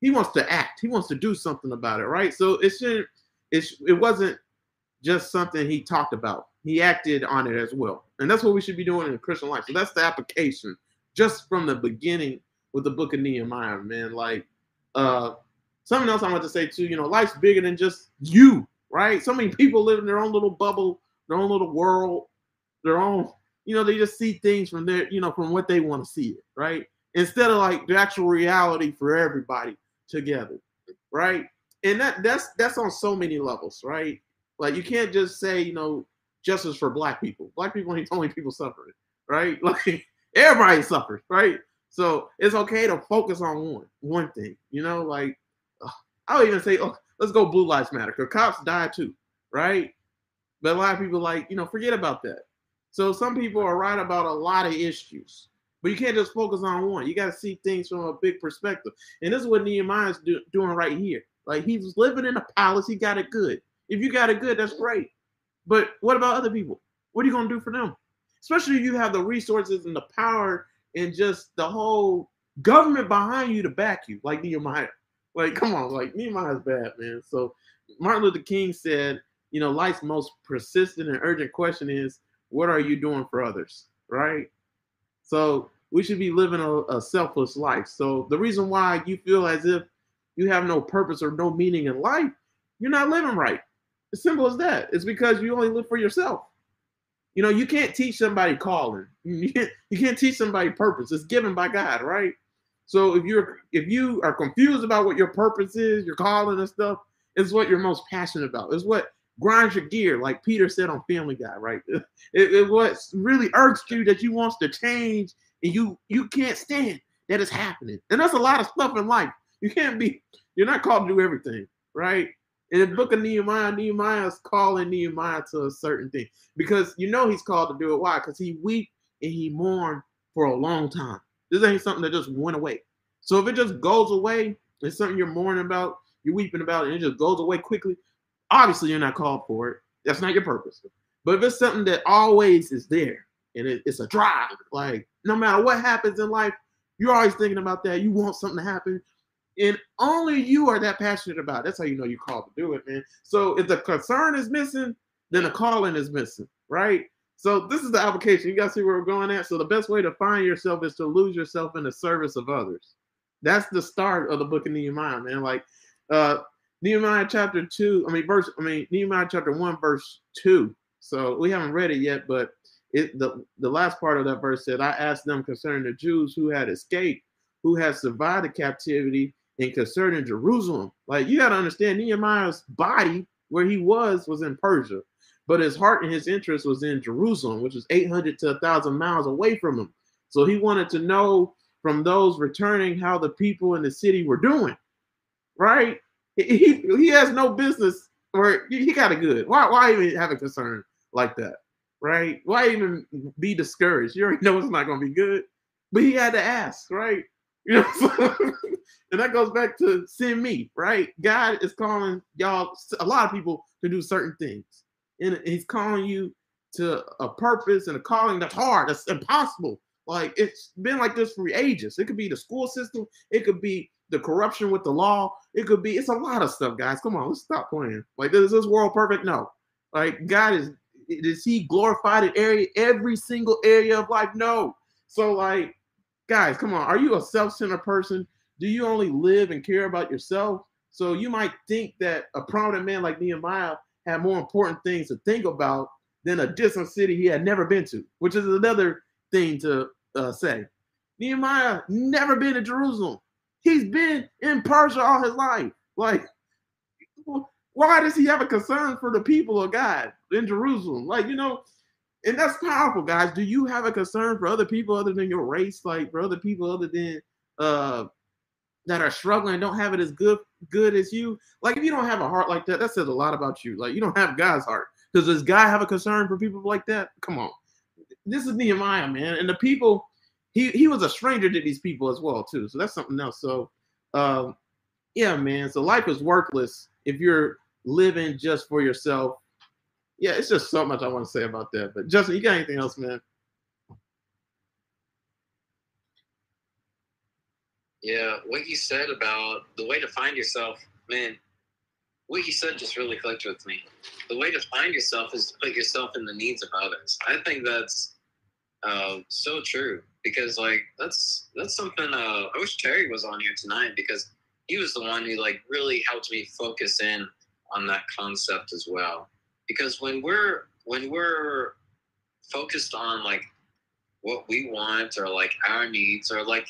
he wants to act. He wants to do something about it, right? So it shouldn't. It's it wasn't just something he talked about. He acted on it as well, and that's what we should be doing in the Christian life. So that's the application, just from the beginning with the Book of Nehemiah, man. Like, uh, something else I want to say too. You know, life's bigger than just you, right? So many people live in their own little bubble, their own little world, their own. You know, they just see things from their, you know, from what they want to see it, right? Instead of like the actual reality for everybody together, right? And that that's that's on so many levels, right? Like you can't just say, you know, justice for black people. Black people ain't the only people suffering, right? Like everybody suffers, right? So it's okay to focus on one one thing, you know, like I would even say, oh, let's go Blue Lives Matter, because cops die too, right? But a lot of people like, you know, forget about that. So some people are right about a lot of issues, but you can't just focus on one. You got to see things from a big perspective. And this is what Nehemiah's do, doing right here. Like he's living in a palace, he got it good. If you got it good, that's great. But what about other people? What are you gonna do for them? Especially if you have the resources and the power and just the whole government behind you to back you, like Nehemiah. Like, come on, like Nehemiah's bad, man. So Martin Luther King said, you know, life's most persistent and urgent question is, what are you doing for others? Right? So we should be living a, a selfless life. So the reason why you feel as if you have no purpose or no meaning in life, you're not living right. As simple as that. It's because you only live for yourself. You know, you can't teach somebody calling. You can't, you can't teach somebody purpose. It's given by God, right? So if you're if you are confused about what your purpose is, your calling and stuff, it's what you're most passionate about. It's what grinds your gear, like Peter said on Family Guy, right? It, it what really irks you that you wants to change and you you can't stand that it's happening. And that's a lot of stuff in life. You can't be, you're not called to do everything, right? In the book of Nehemiah, Nehemiah is calling Nehemiah to a certain thing because you know he's called to do it. Why? Because he weep and he mourned for a long time. This ain't something that just went away. So if it just goes away, it's something you're mourning about, you're weeping about, and it just goes away quickly, obviously you're not called for it. That's not your purpose. But if it's something that always is there and it, it's a drive, like no matter what happens in life, you're always thinking about that. You want something to happen and only you are that passionate about it. That's how you know you're called to do it, man. So if the concern is missing, then the calling is missing, right? So this is the application. You guys see where we're going at. So the best way to find yourself is to lose yourself in the service of others. That's the start of the book of Nehemiah, man. Like uh Nehemiah chapter two, I mean verse, I mean Nehemiah chapter one, verse two. So we haven't read it yet, but it the, the last part of that verse said, I asked them concerning the Jews who had escaped, who had survived the captivity, and concerning Jerusalem. Like you got to understand, Nehemiah's body, where he was, was in Persia, but his heart and his interest was in Jerusalem, which is 800 to 1,000 miles away from him. So he wanted to know from those returning how the people in the city were doing. Right? He, he has no business, or he got a good. Why, why even have a concern like that? Right? Why even be discouraged? You already know it's not going to be good. But he had to ask, right? You know, and that goes back to send me, right? God is calling y'all, a lot of people to do certain things. And he's calling you to a purpose and a calling that's hard, that's impossible. Like it's been like this for ages. It could be the school system, it could be the corruption with the law, it could be it's a lot of stuff, guys. Come on, let's stop playing. Like, is this world perfect? No. Like God is is he glorified in area every single area of life? No. So like guys, come on. Are you a self-centered person? Do you only live and care about yourself? So you might think that a prominent man like Nehemiah had more important things to think about than a distant city he had never been to, which is another thing to uh, say. Nehemiah never been to Jerusalem. He's been in Persia all his life. Like, why does he have a concern for the people of God in Jerusalem? Like, you know, and that's powerful, guys. Do you have a concern for other people other than your race, like for other people other than uh that are struggling don't have it as good good as you? Like if you don't have a heart like that, that says a lot about you. Like you don't have God's heart. Does this guy have a concern for people like that? Come on. This is Nehemiah, man. And the people, he he was a stranger to these people as well, too. So that's something else. So um, yeah, man. So life is worthless if you're living just for yourself yeah, it's just so much I want to say about that. But Justin, you got anything else, man? Yeah, what you said about the way to find yourself, man, what you said just really clicked with me. The way to find yourself is to put yourself in the needs of others. I think that's uh, so true because like that's that's something. Uh, I wish Terry was on here tonight because he was the one who like really helped me focus in on that concept as well because when we're when we're focused on like what we want or like our needs or like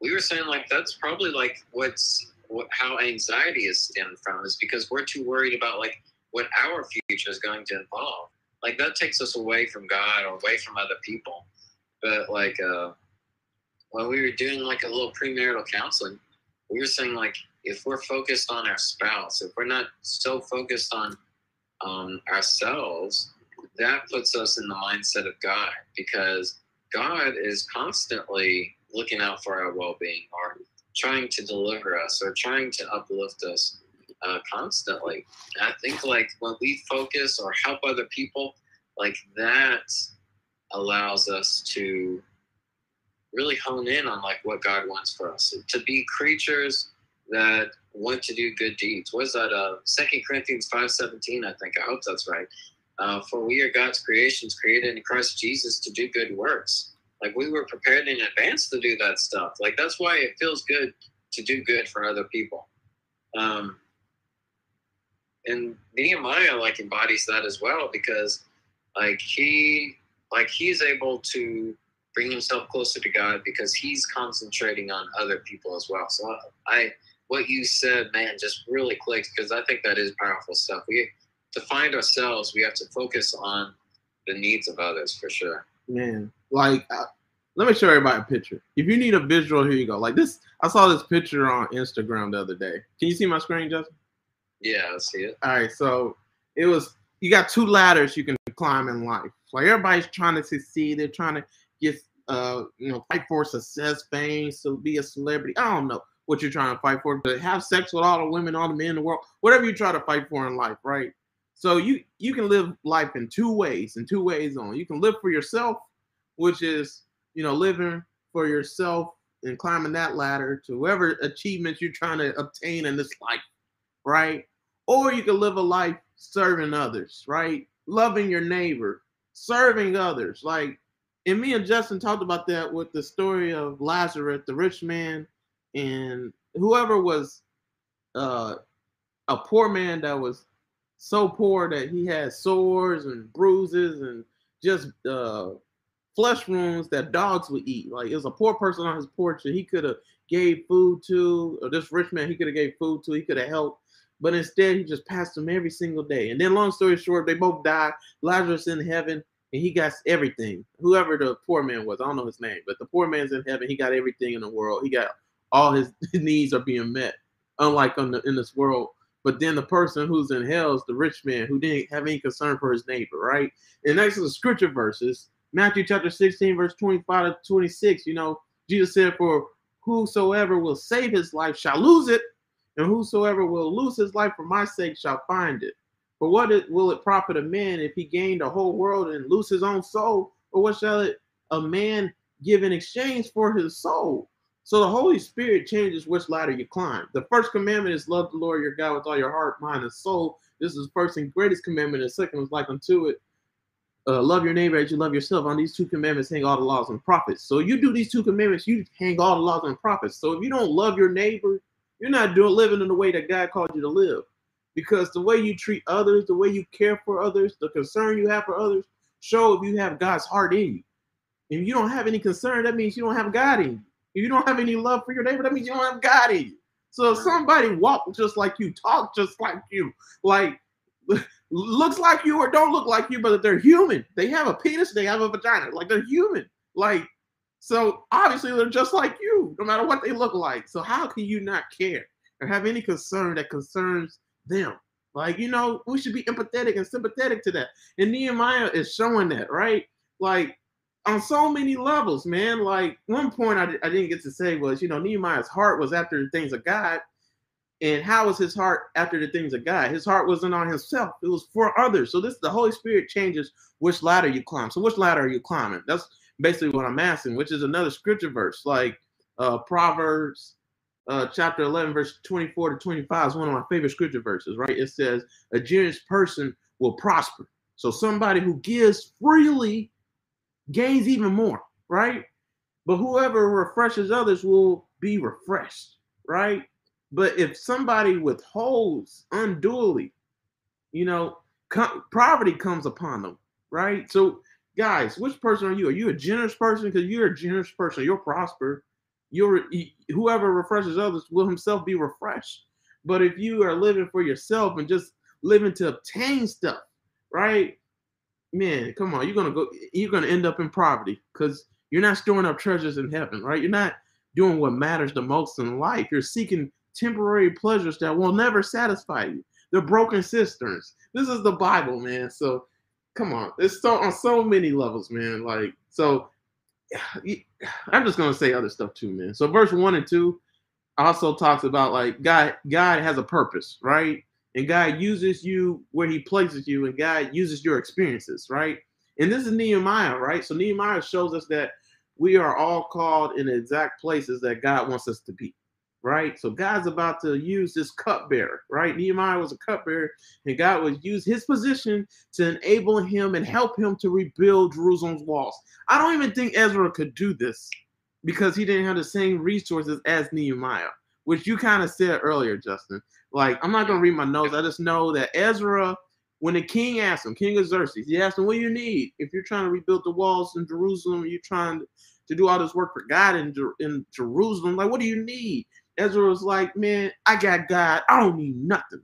we were saying like that's probably like what's what, how anxiety is stemmed from is because we're too worried about like what our future is going to involve. Like that takes us away from god or away from other people. But like uh when we were doing like a little premarital counseling we were saying like if we're focused on our spouse if we're not so focused on um, ourselves, that puts us in the mindset of God because God is constantly looking out for our well being or trying to deliver us or trying to uplift us uh, constantly. I think like when we focus or help other people, like that allows us to really hone in on like what God wants for us to be creatures that want to do good deeds. Was that uh Second Corinthians five seventeen? I think. I hope that's right. Uh, for we are God's creations, created in Christ Jesus to do good works. Like we were prepared in advance to do that stuff. Like that's why it feels good to do good for other people. Um, and Nehemiah like embodies that as well because like he like he's able to bring himself closer to God because he's concentrating on other people as well. So I what you said, man, just really clicks because I think that is powerful stuff. We to find ourselves, we have to focus on the needs of others for sure. Man, like uh, let me show everybody a picture. If you need a visual, here you go. Like this, I saw this picture on Instagram the other day. Can you see my screen, Justin? Yeah, I see it. All right, so it was you got two ladders you can climb in life. Like everybody's trying to succeed. They're trying to get uh you know fight for success, fame, to be a celebrity. I don't know what you're trying to fight for, but have sex with all the women, all the men in the world, whatever you try to fight for in life, right? So you you can live life in two ways, in two ways on. You can live for yourself, which is you know living for yourself and climbing that ladder to whatever achievements you're trying to obtain in this life right? Or you can live a life serving others, right? Loving your neighbor, serving others. Like, and me and Justin talked about that with the story of Lazarus, the rich man, and whoever was uh, a poor man that was so poor that he had sores and bruises and just uh, flesh wounds that dogs would eat. Like it was a poor person on his porch that he could have gave food to, or this rich man he could have gave food to, he could have helped but instead he just passed him every single day. And then, long story short, they both died. Lazarus in heaven, and he got everything. Whoever the poor man was, I don't know his name, but the poor man's in heaven. He got everything in the world. He got all his needs are being met, unlike the, in this world. But then the person who's in hell is the rich man who didn't have any concern for his neighbor, right? And next is the scripture verses, Matthew chapter 16, verse 25 to 26. You know, Jesus said, For whosoever will save his life shall lose it, and whosoever will lose his life for my sake shall find it. For what it, will it profit a man if he gain the whole world and lose his own soul? Or what shall it a man give in exchange for his soul? So the Holy Spirit changes which ladder you climb. The first commandment is love the Lord your God with all your heart, mind, and soul. This is the first and greatest commandment. And second is like unto it. Uh, love your neighbor as you love yourself. On these two commandments hang all the laws and prophets. So you do these two commandments, you hang all the laws and prophets. So if you don't love your neighbor, you're not doing living in the way that God called you to live. Because the way you treat others, the way you care for others, the concern you have for others, show if you have God's heart in you. If you don't have any concern, that means you don't have God in you. If you don't have any love for your neighbor, that means you don't have God in you. So if somebody walk just like you, talk just like you, like looks like you or don't look like you, but they're human. They have a penis, they have a vagina, like they're human. Like so obviously they're just like you, no matter what they look like. So how can you not care or have any concern that concerns them? Like, you know, we should be empathetic and sympathetic to that. And Nehemiah is showing that, right? Like on so many levels, man. Like one point I, I didn't get to say was, you know, Nehemiah's heart was after the things of God. And how was his heart after the things of God? His heart wasn't on himself, it was for others. So this the Holy Spirit changes which ladder you climb. So which ladder are you climbing? That's basically what I'm asking, which is another scripture verse, like uh, Proverbs uh, chapter 11, verse 24 to 25 is one of my favorite scripture verses, right? It says, A generous person will prosper. So somebody who gives freely gains even more, right? But whoever refreshes others will be refreshed, right? But if somebody withholds unduly, you know, co- poverty comes upon them, right? So guys, which person are you? Are you a generous person? Because you're a generous person, you'll prosper. You're whoever refreshes others will himself be refreshed. But if you are living for yourself and just living to obtain stuff, right? Man, come on, you're gonna go, you're gonna end up in poverty because you're not storing up treasures in heaven, right? You're not doing what matters the most in life. You're seeking temporary pleasures that will never satisfy you. They're broken cisterns. This is the Bible, man. So come on, it's so on so many levels, man. Like so, I'm just gonna say other stuff too, man. So verse one and two also talks about like God. God has a purpose, right? And God uses you where He places you, and God uses your experiences, right? And this is Nehemiah, right? So Nehemiah shows us that we are all called in exact places that God wants us to be right? So God's about to use this cupbearer, right? Nehemiah was a cupbearer, and God would use his position to enable him and help him to rebuild Jerusalem's walls. I don't even think Ezra could do this because he didn't have the same resources as Nehemiah. Which you kind of said earlier, Justin. Like, I'm not gonna read my notes. I just know that Ezra, when the king asked him, King of Xerxes, he asked him, "What do you need if you're trying to rebuild the walls in Jerusalem? You're trying to do all this work for God in, in Jerusalem. Like, what do you need?" Ezra was like, "Man, I got God. I don't need nothing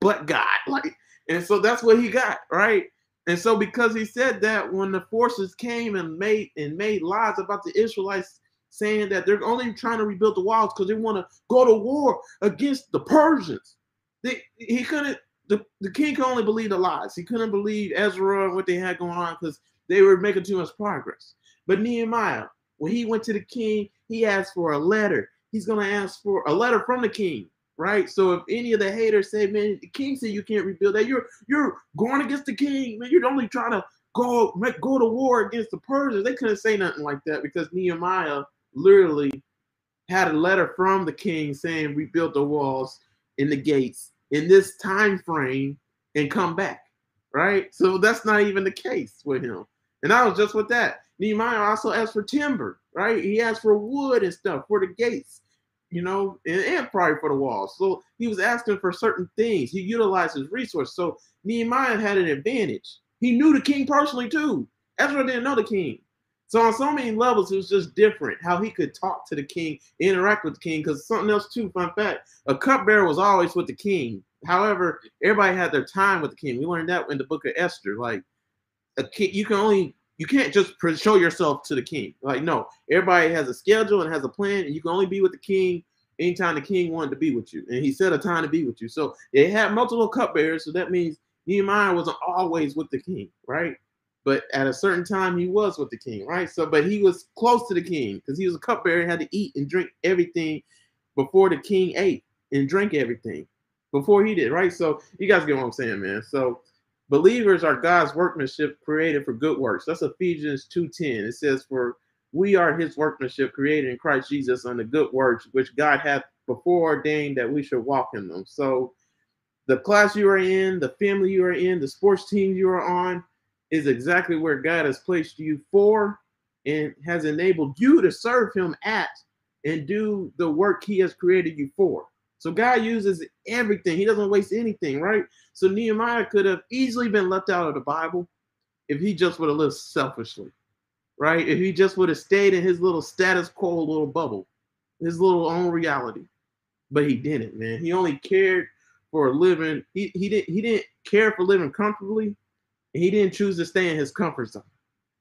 but God." Like, and so that's what he got, right? And so because he said that, when the forces came and made and made lies about the Israelites saying that they're only trying to rebuild the walls because they want to go to war against the Persians. They, he couldn't. The, the king could only believe the lies. He couldn't believe Ezra and what they had going on because they were making too much progress. But Nehemiah, when he went to the king, he asked for a letter. He's gonna ask for a letter from the king, right? So if any of the haters say, "Man, the king said you can't rebuild that," you're you're going against the king, man. You're only trying to go go to war against the Persians. They couldn't say nothing like that because Nehemiah literally had a letter from the king saying rebuild the walls and the gates in this time frame and come back right? So that's not even the case with him. And i was just with that. Nehemiah also asked for timber right? He asked for wood and stuff for the gates you know and, and probably for the walls. So he was asking for certain things. He utilized his resource so nehemiah had an advantage. He knew the king personally too. Ezra didn't know the king so on so many levels, it was just different how he could talk to the king, interact with the king. Because something else too, fun fact: a cupbearer was always with the king. However, everybody had their time with the king. We learned that in the book of Esther. Like a king, you can only you can't just show yourself to the king. Like no, everybody has a schedule and has a plan, and you can only be with the king anytime the king wanted to be with you, and he set a time to be with you. So they had multiple cupbearers, so that means Nehemiah wasn't always with the king, right? But at a certain time he was with the king, right? So, but he was close to the king because he was a cupbearer, had to eat and drink everything before the king ate and drank everything before he did, right? So, you guys get what I'm saying, man. So, believers are God's workmanship created for good works. That's Ephesians 2:10. It says, "For we are His workmanship created in Christ Jesus the good works which God hath before ordained that we should walk in them." So, the class you are in, the family you are in, the sports team you are on is exactly where God has placed you for and has enabled you to serve him at and do the work he has created you for. So God uses everything. He doesn't waste anything, right? So Nehemiah could have easily been left out of the Bible if he just would have lived selfishly, right? If he just would have stayed in his little status quo little bubble, his little own reality. But he didn't, man. He only cared for living. He, he didn't he didn't care for living comfortably he didn't choose to stay in his comfort zone.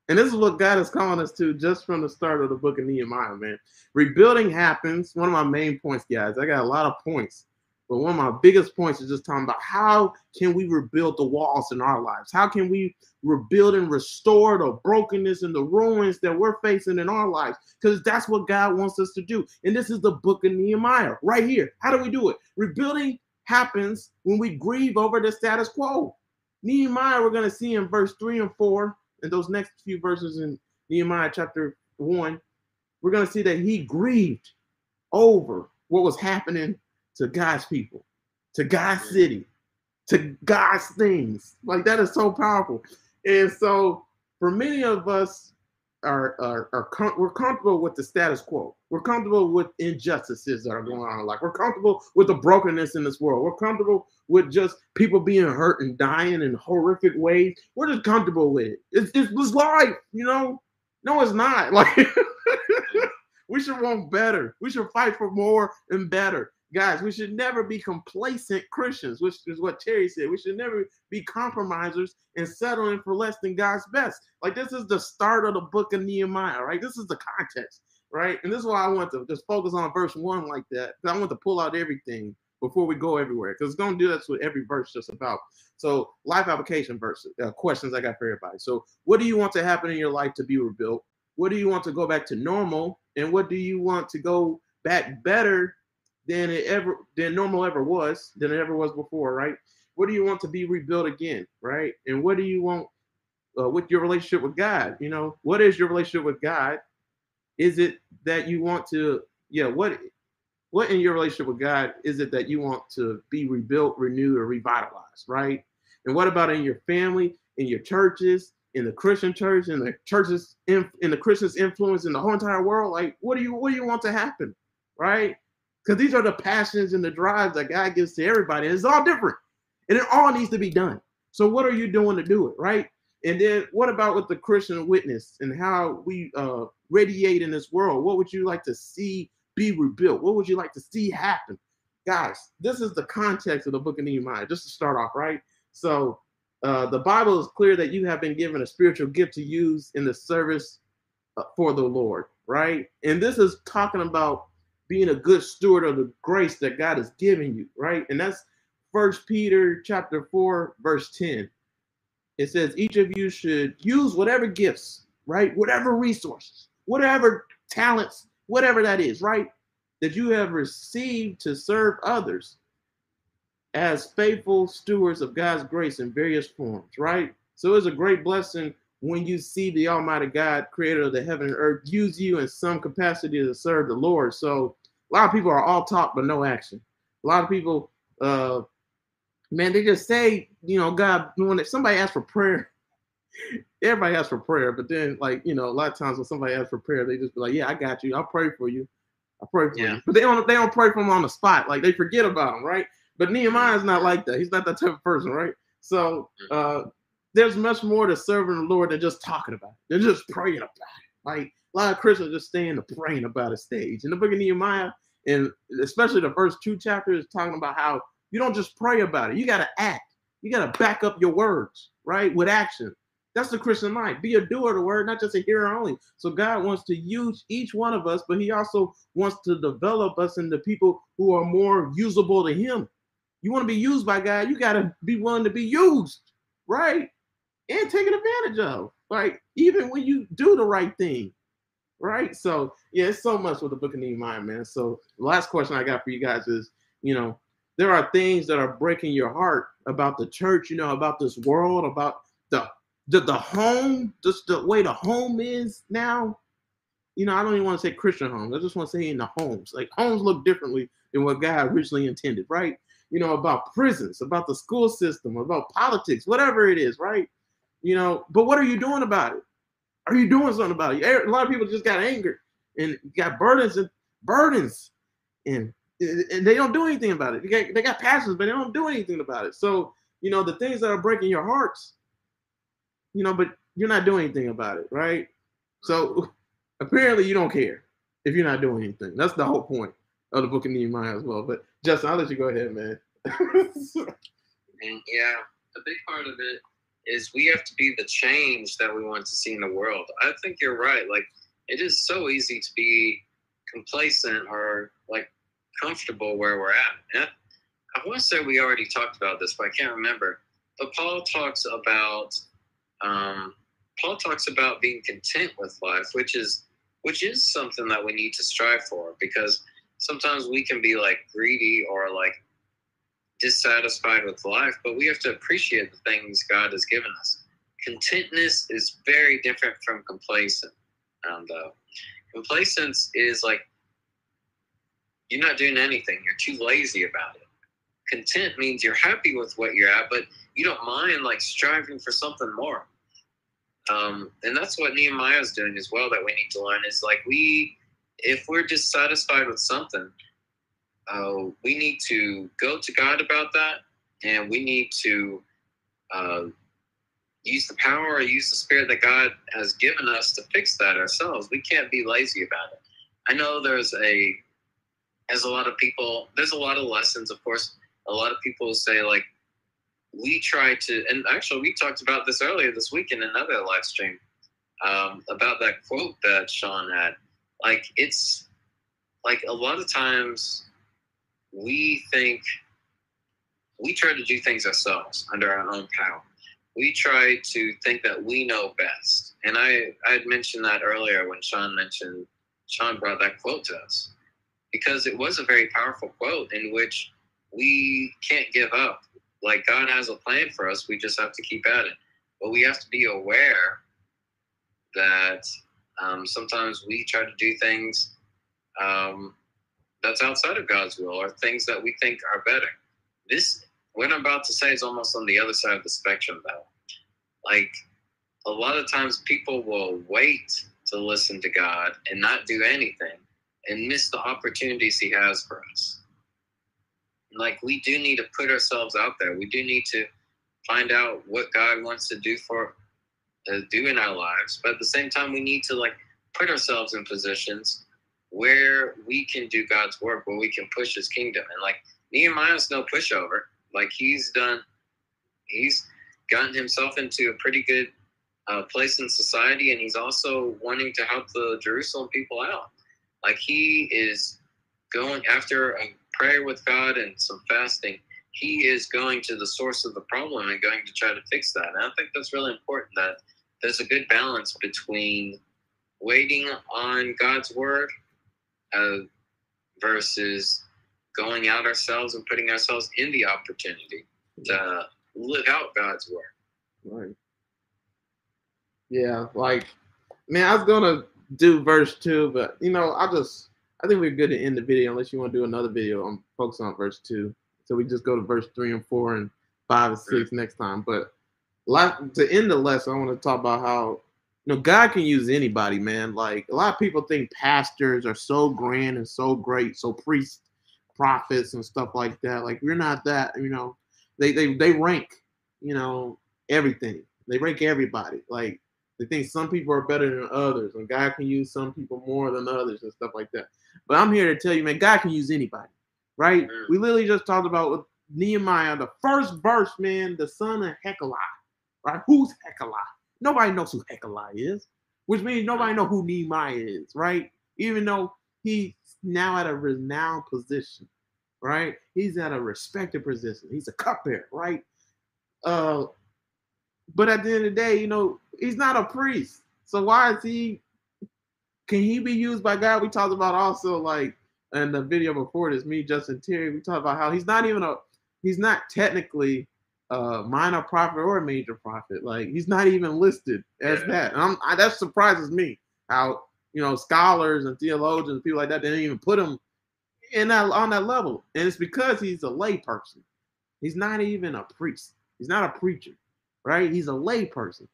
And this is what God is calling us to just from the start of the book of Nehemiah, man. Rebuilding happens. One of my main points, guys. I got a lot of points, but one of my biggest points is just talking about how can we rebuild the walls in our lives? How can we rebuild and restore the brokenness and the ruins that we're facing in our lives? Because that's what God wants us to do. And this is the book of Nehemiah right here. How do we do it? Rebuilding happens when we grieve over the status quo. Nehemiah, we're going to see in verse 3 and 4, and those next few verses in Nehemiah chapter 1, we're going to see that he grieved over what was happening to God's people, to God's city, to God's things. Like that is so powerful. And so for many of us, are are, are com- we're comfortable with the status quo. We're comfortable with injustices that are going on. Like we're comfortable with the brokenness in this world. We're comfortable with just people being hurt and dying in horrific ways. We're just comfortable with it. It's it's, it's life, you know. No, it's not. Like we should want better. We should fight for more and better guys, we should never be complacent Christians, which is what Terry said. We should never be compromisers and settling for less than God's best. Like this is the start of the book of Nehemiah, right? This is the context, right? And this is why I want to just focus on verse one like that. I want to pull out everything before we go everywhere because it's going to do that's what every verse just about. So, life application verses, uh, questions I got for everybody. So, what do you want to happen in your life to be rebuilt? What do you want to go back to normal? And what do you want to go back better than it ever than normal ever was, than it ever was before, right? What do you want to be rebuilt again, right? And what do you want uh, with your relationship with God? You know, what is your relationship with God? Is it that you want to, yeah, what what in your relationship with God is it that you want to be rebuilt, renewed, or revitalized, right? And what about in your family, in your churches, in the Christian church, in the churches, in, in the Christians' influence in the whole entire world? Like, what do you what do you want to happen, right? Because these are the passions and the drives that God gives to everybody. And it's all different. And it all needs to be done. So what are you doing to do it, right? And then what about with the Christian witness and how we uh, radiate in this world? What would you like to see be rebuilt? What would you like to see happen? Guys, this is the context of the book of Nehemiah, just to start off, right? So uh, the Bible is clear that you have been given a spiritual gift to use in the service uh, for the Lord, right? And this is talking about being a good steward of the grace that God has given you, right? And that's First Peter chapter 4, verse 10. It says each of you should use whatever gifts, right? Whatever resources, whatever talents, whatever that is, right? That you have received to serve others as faithful stewards of God's grace in various forms, right? So it's a great blessing when you see the Almighty God, creator of the heaven and earth, use you in some capacity to serve the Lord. So a lot of people are all talk but no action. A lot of people, uh, man, they just say, you know, God, when somebody asks for prayer, everybody asks for prayer, but then, like, you know, a lot of times when somebody asks for prayer, they just be like, "Yeah, I got you. I'll pray for you. I pray for yeah. you." But they don't, they don't pray for them on the spot. Like they forget about them, right? But Nehemiah is not like that. He's not that type of person, right? So uh, there's much more to serving the Lord than just talking about it. They're just praying about it. Like a lot of Christians just staying to praying about a stage. In the book of Nehemiah, and especially the first two chapters, talking about how you don't just pray about it. You got to act. You got to back up your words, right, with action. That's the Christian life. Be a doer of the word, not just a hearer only. So God wants to use each one of us, but He also wants to develop us into people who are more usable to Him. You want to be used by God, you got to be willing to be used, right? And taken advantage of. Like, even when you do the right thing, right? So, yeah, it's so much with the book of Nehemiah, man. So, last question I got for you guys is, you know, there are things that are breaking your heart about the church, you know, about this world, about the the, the home, just the way the home is now. You know, I don't even want to say Christian homes. I just want to say in the homes. Like homes look differently than what God originally intended, right? You know, about prisons, about the school system, about politics, whatever it is, right? You know, but what are you doing about it? Are you doing something about it? A lot of people just got anger and got burdens and burdens, and, and they don't do anything about it. They got, they got passions, but they don't do anything about it. So, you know, the things that are breaking your hearts, you know, but you're not doing anything about it, right? So apparently you don't care if you're not doing anything. That's the whole point of the book of Nehemiah as well. But Justin, I'll let you go ahead, man. yeah, a big part of it is we have to be the change that we want to see in the world. I think you're right. Like it is so easy to be complacent or like comfortable where we're at. And I want to say we already talked about this, but I can't remember. But Paul talks about um, Paul talks about being content with life, which is which is something that we need to strive for because sometimes we can be like greedy or like dissatisfied with life, but we have to appreciate the things God has given us. Contentness is very different from complacent. And uh, complacence is like you're not doing anything, you're too lazy about it. Content means you're happy with what you're at, but you don't mind like striving for something more. Um, and that's what Nehemiah is doing as well that we need to learn is like we, if we're dissatisfied with something, uh, we need to go to God about that and we need to uh, use the power or use the spirit that God has given us to fix that ourselves. We can't be lazy about it. I know there's a, as a lot of people, there's a lot of lessons, of course. A lot of people say, like, we try to, and actually, we talked about this earlier this week in another live stream um, about that quote that Sean had. Like, it's like a lot of times we think we try to do things ourselves under our own power. We try to think that we know best. And I, I had mentioned that earlier when Sean mentioned, Sean brought that quote to us because it was a very powerful quote in which we can't give up like God has a plan for us. We just have to keep at it. But we have to be aware that um, sometimes we try to do things um, that's outside of God's will or things that we think are better. This, what I'm about to say, is almost on the other side of the spectrum, though. Like, a lot of times people will wait to listen to God and not do anything and miss the opportunities he has for us. Like we do need to put ourselves out there. We do need to find out what God wants to do for uh, do in our lives, but at the same time, we need to like put ourselves in positions where we can do God's work, where we can push His kingdom. And like Nehemiah's no pushover. Like he's done, he's gotten himself into a pretty good uh, place in society, and he's also wanting to help the Jerusalem people out. Like he is going after a prayer with God and some fasting. He is going to the source of the problem and going to try to fix that. And I think that's really important that there's a good balance between waiting on God's word uh, versus going out ourselves and putting ourselves in the opportunity to live out God's word. Right. Yeah, like man, I was gonna do verse two, but you know, I just I think we're good to end the video unless you want to do another video on focus on verse two. So we just go to verse three and four and five and six next time. But like to end the lesson, I want to talk about how you know God can use anybody, man. Like a lot of people think pastors are so grand and so great, so priests, prophets, and stuff like that. Like we're not that, you know. They they they rank, you know, everything. They rank everybody. Like they think some people are better than others, and God can use some people more than others and stuff like that. But I'm here to tell you, man, God can use anybody, right? Mm. We literally just talked about with Nehemiah, the first verse, man, the son of Hachaliah, right? Who's Hachaliah? Nobody knows who Hachaliah is, which means nobody know who Nehemiah is, right? Even though he's now at a renowned position, right? He's at a respected position. He's a cupbearer, right? Uh, but at the end of the day, you know, he's not a priest. So why is he? Can he be used by God? We talked about also like in the video before this, me, Justin Terry, we talked about how he's not even a, he's not technically a minor prophet or a major prophet. Like he's not even listed as yeah. that. And I, that surprises me how you know scholars and theologians and people like that they didn't even put him in that on that level. And it's because he's a lay person. He's not even a priest. He's not a preacher right? He's a lay person.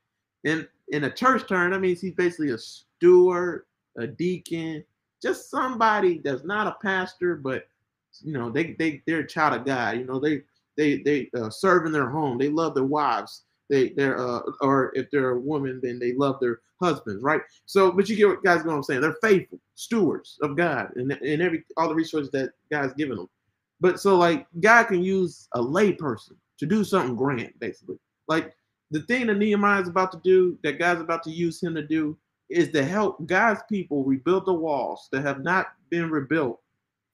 And in a church term, that means he's basically a steward, a deacon, just somebody that's not a pastor, but you know, they they they're a child of God. You know, they they they uh, serve in their home. They love their wives. They they're uh, or if they're a woman, then they love their husbands, right? So, but you get what guys what I'm saying. They're faithful stewards of God and and every all the resources that God's given them. But so like God can use a lay person to do something grand, basically. Like the thing that Nehemiah is about to do, that God's about to use him to do, is to help God's people rebuild the walls that have not been rebuilt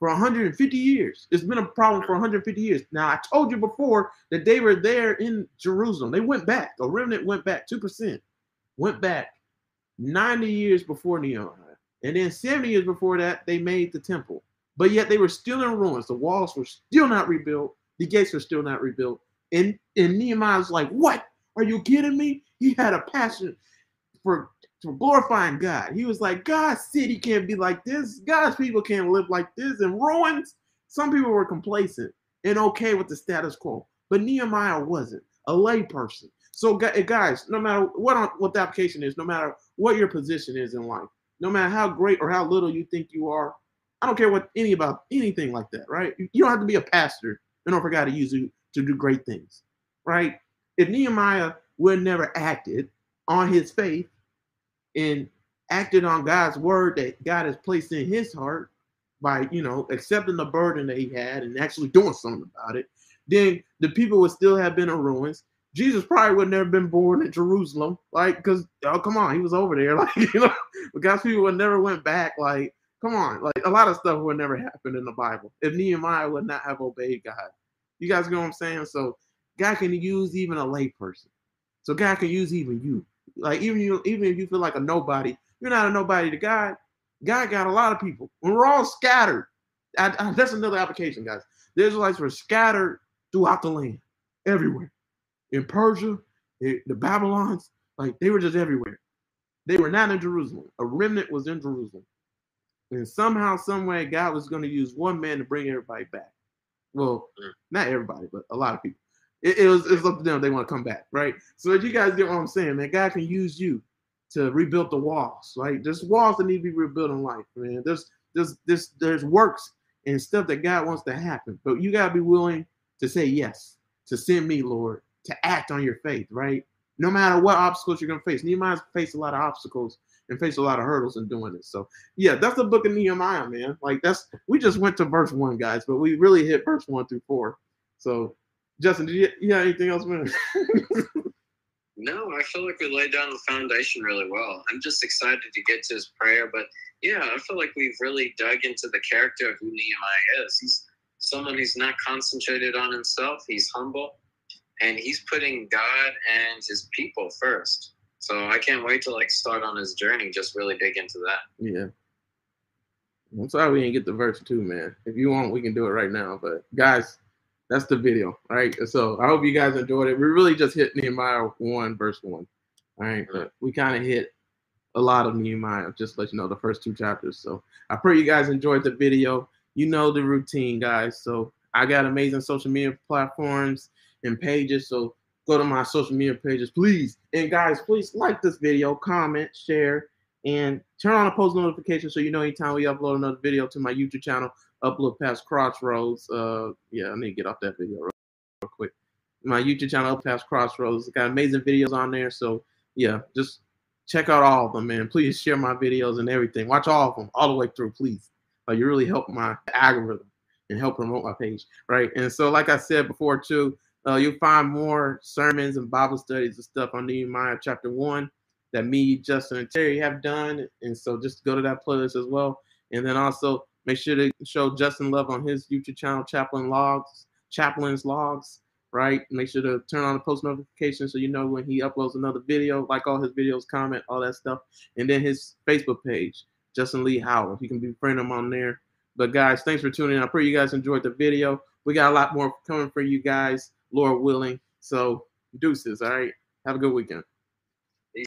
for 150 years. It's been a problem for 150 years. Now, I told you before that they were there in Jerusalem. They went back. A remnant went back, 2% went back 90 years before Nehemiah. And then 70 years before that, they made the temple. But yet they were still in ruins. The walls were still not rebuilt. The gates were still not rebuilt. And, and Nehemiah's like, what? Are you kidding me? He had a passion for, for glorifying God. He was like, God's city can't be like this. God's people can't live like this in ruins. Some people were complacent and okay with the status quo, but Nehemiah wasn't a lay person. So, eh, guys, no matter what what the application is, no matter what your position is in life, no matter how great or how little you think you are, I don't care what any about anything like that, right? You don't have to be a pastor in order for God to use you to do great things, right? if Nehemiah would never acted on his faith and acted on God's word that God has placed in his heart by, you know, accepting the burden that he had and actually doing something about it, then the people would still have been in ruins. Jesus probably would never been born in Jerusalem, like, because oh, come on, he was over there, like, you know, but God's people would never went back, like, come on, like, a lot of stuff would never happen in the Bible if Nehemiah would not have obeyed God. You guys know what I'm saying? So God can use even a layperson. So God can use even you. Like even you, even if you feel like a nobody, you're not a nobody to God. God got a lot of people. We're all scattered, I, I, that's another application, guys. The Israelites were scattered throughout the land, everywhere. In Persia, the Babylons, like they were just everywhere. They were not in Jerusalem. A remnant was in Jerusalem. And somehow, some way, God was going to use one man to bring everybody back. Well, mm. not everybody, but a lot of people. It, it was it's up to them. They want to come back, right? So you guys get what I'm saying, man. God can use you to rebuild the walls, right? There's walls that need to be rebuilt in life, man. There's there's this there's works and stuff that God wants to happen, but you gotta be willing to say yes, to send me, Lord, to act on your faith, right? No matter what obstacles you're gonna face. Nehemiah's faced a lot of obstacles and faced a lot of hurdles in doing this. So yeah, that's the book of Nehemiah, man. Like that's we just went to verse one, guys, but we really hit verse one through four. So Justin, did you, you have anything else, man? no, I feel like we laid down the foundation really well. I'm just excited to get to his prayer, but yeah, I feel like we've really dug into the character of who Nehemiah is. He's someone who's not concentrated on himself. He's humble, and he's putting God and his people first. So I can't wait to like start on his journey. Just really dig into that. Yeah. I'm sorry we didn't get the verse two, man. If you want, we can do it right now. But guys, that's the video. All right. So I hope you guys enjoyed it. We really just hit Nehemiah one, verse one. All right. But we kind of hit a lot of Nehemiah, just let you know the first two chapters. So I pray you guys enjoyed the video. You know the routine, guys. So I got amazing social media platforms and pages. So go to my social media pages, please. And guys, please like this video, comment, share, and turn on the post notifications so you know anytime we upload another video to my YouTube channel, upload past Crossroads. Uh, yeah, I need to get off that video real, real quick. My YouTube channel, up past Crossroads, got amazing videos on there. So yeah, just check out all of them, man. Please share my videos and everything. Watch all of them all the way through, please. Uh, you really help my algorithm and help promote my page, right? And so, like I said before, too, uh, you'll find more sermons and Bible studies and stuff on Nehemiah chapter one that me, Justin, and Terry have done. And so, just go to that playlist as well. And then also make sure to show Justin love on his YouTube channel, Chaplain Logs, Chaplain's Logs right? Make sure to turn on the post notifications so you know when he uploads another video, like all his videos, comment, all that stuff. And then his Facebook page, Justin Lee Howard. You can befriend him on there. But guys, thanks for tuning in. I pray you guys enjoyed the video. We got a lot more coming for you guys, Lord willing. So deuces, all right? Have a good weekend.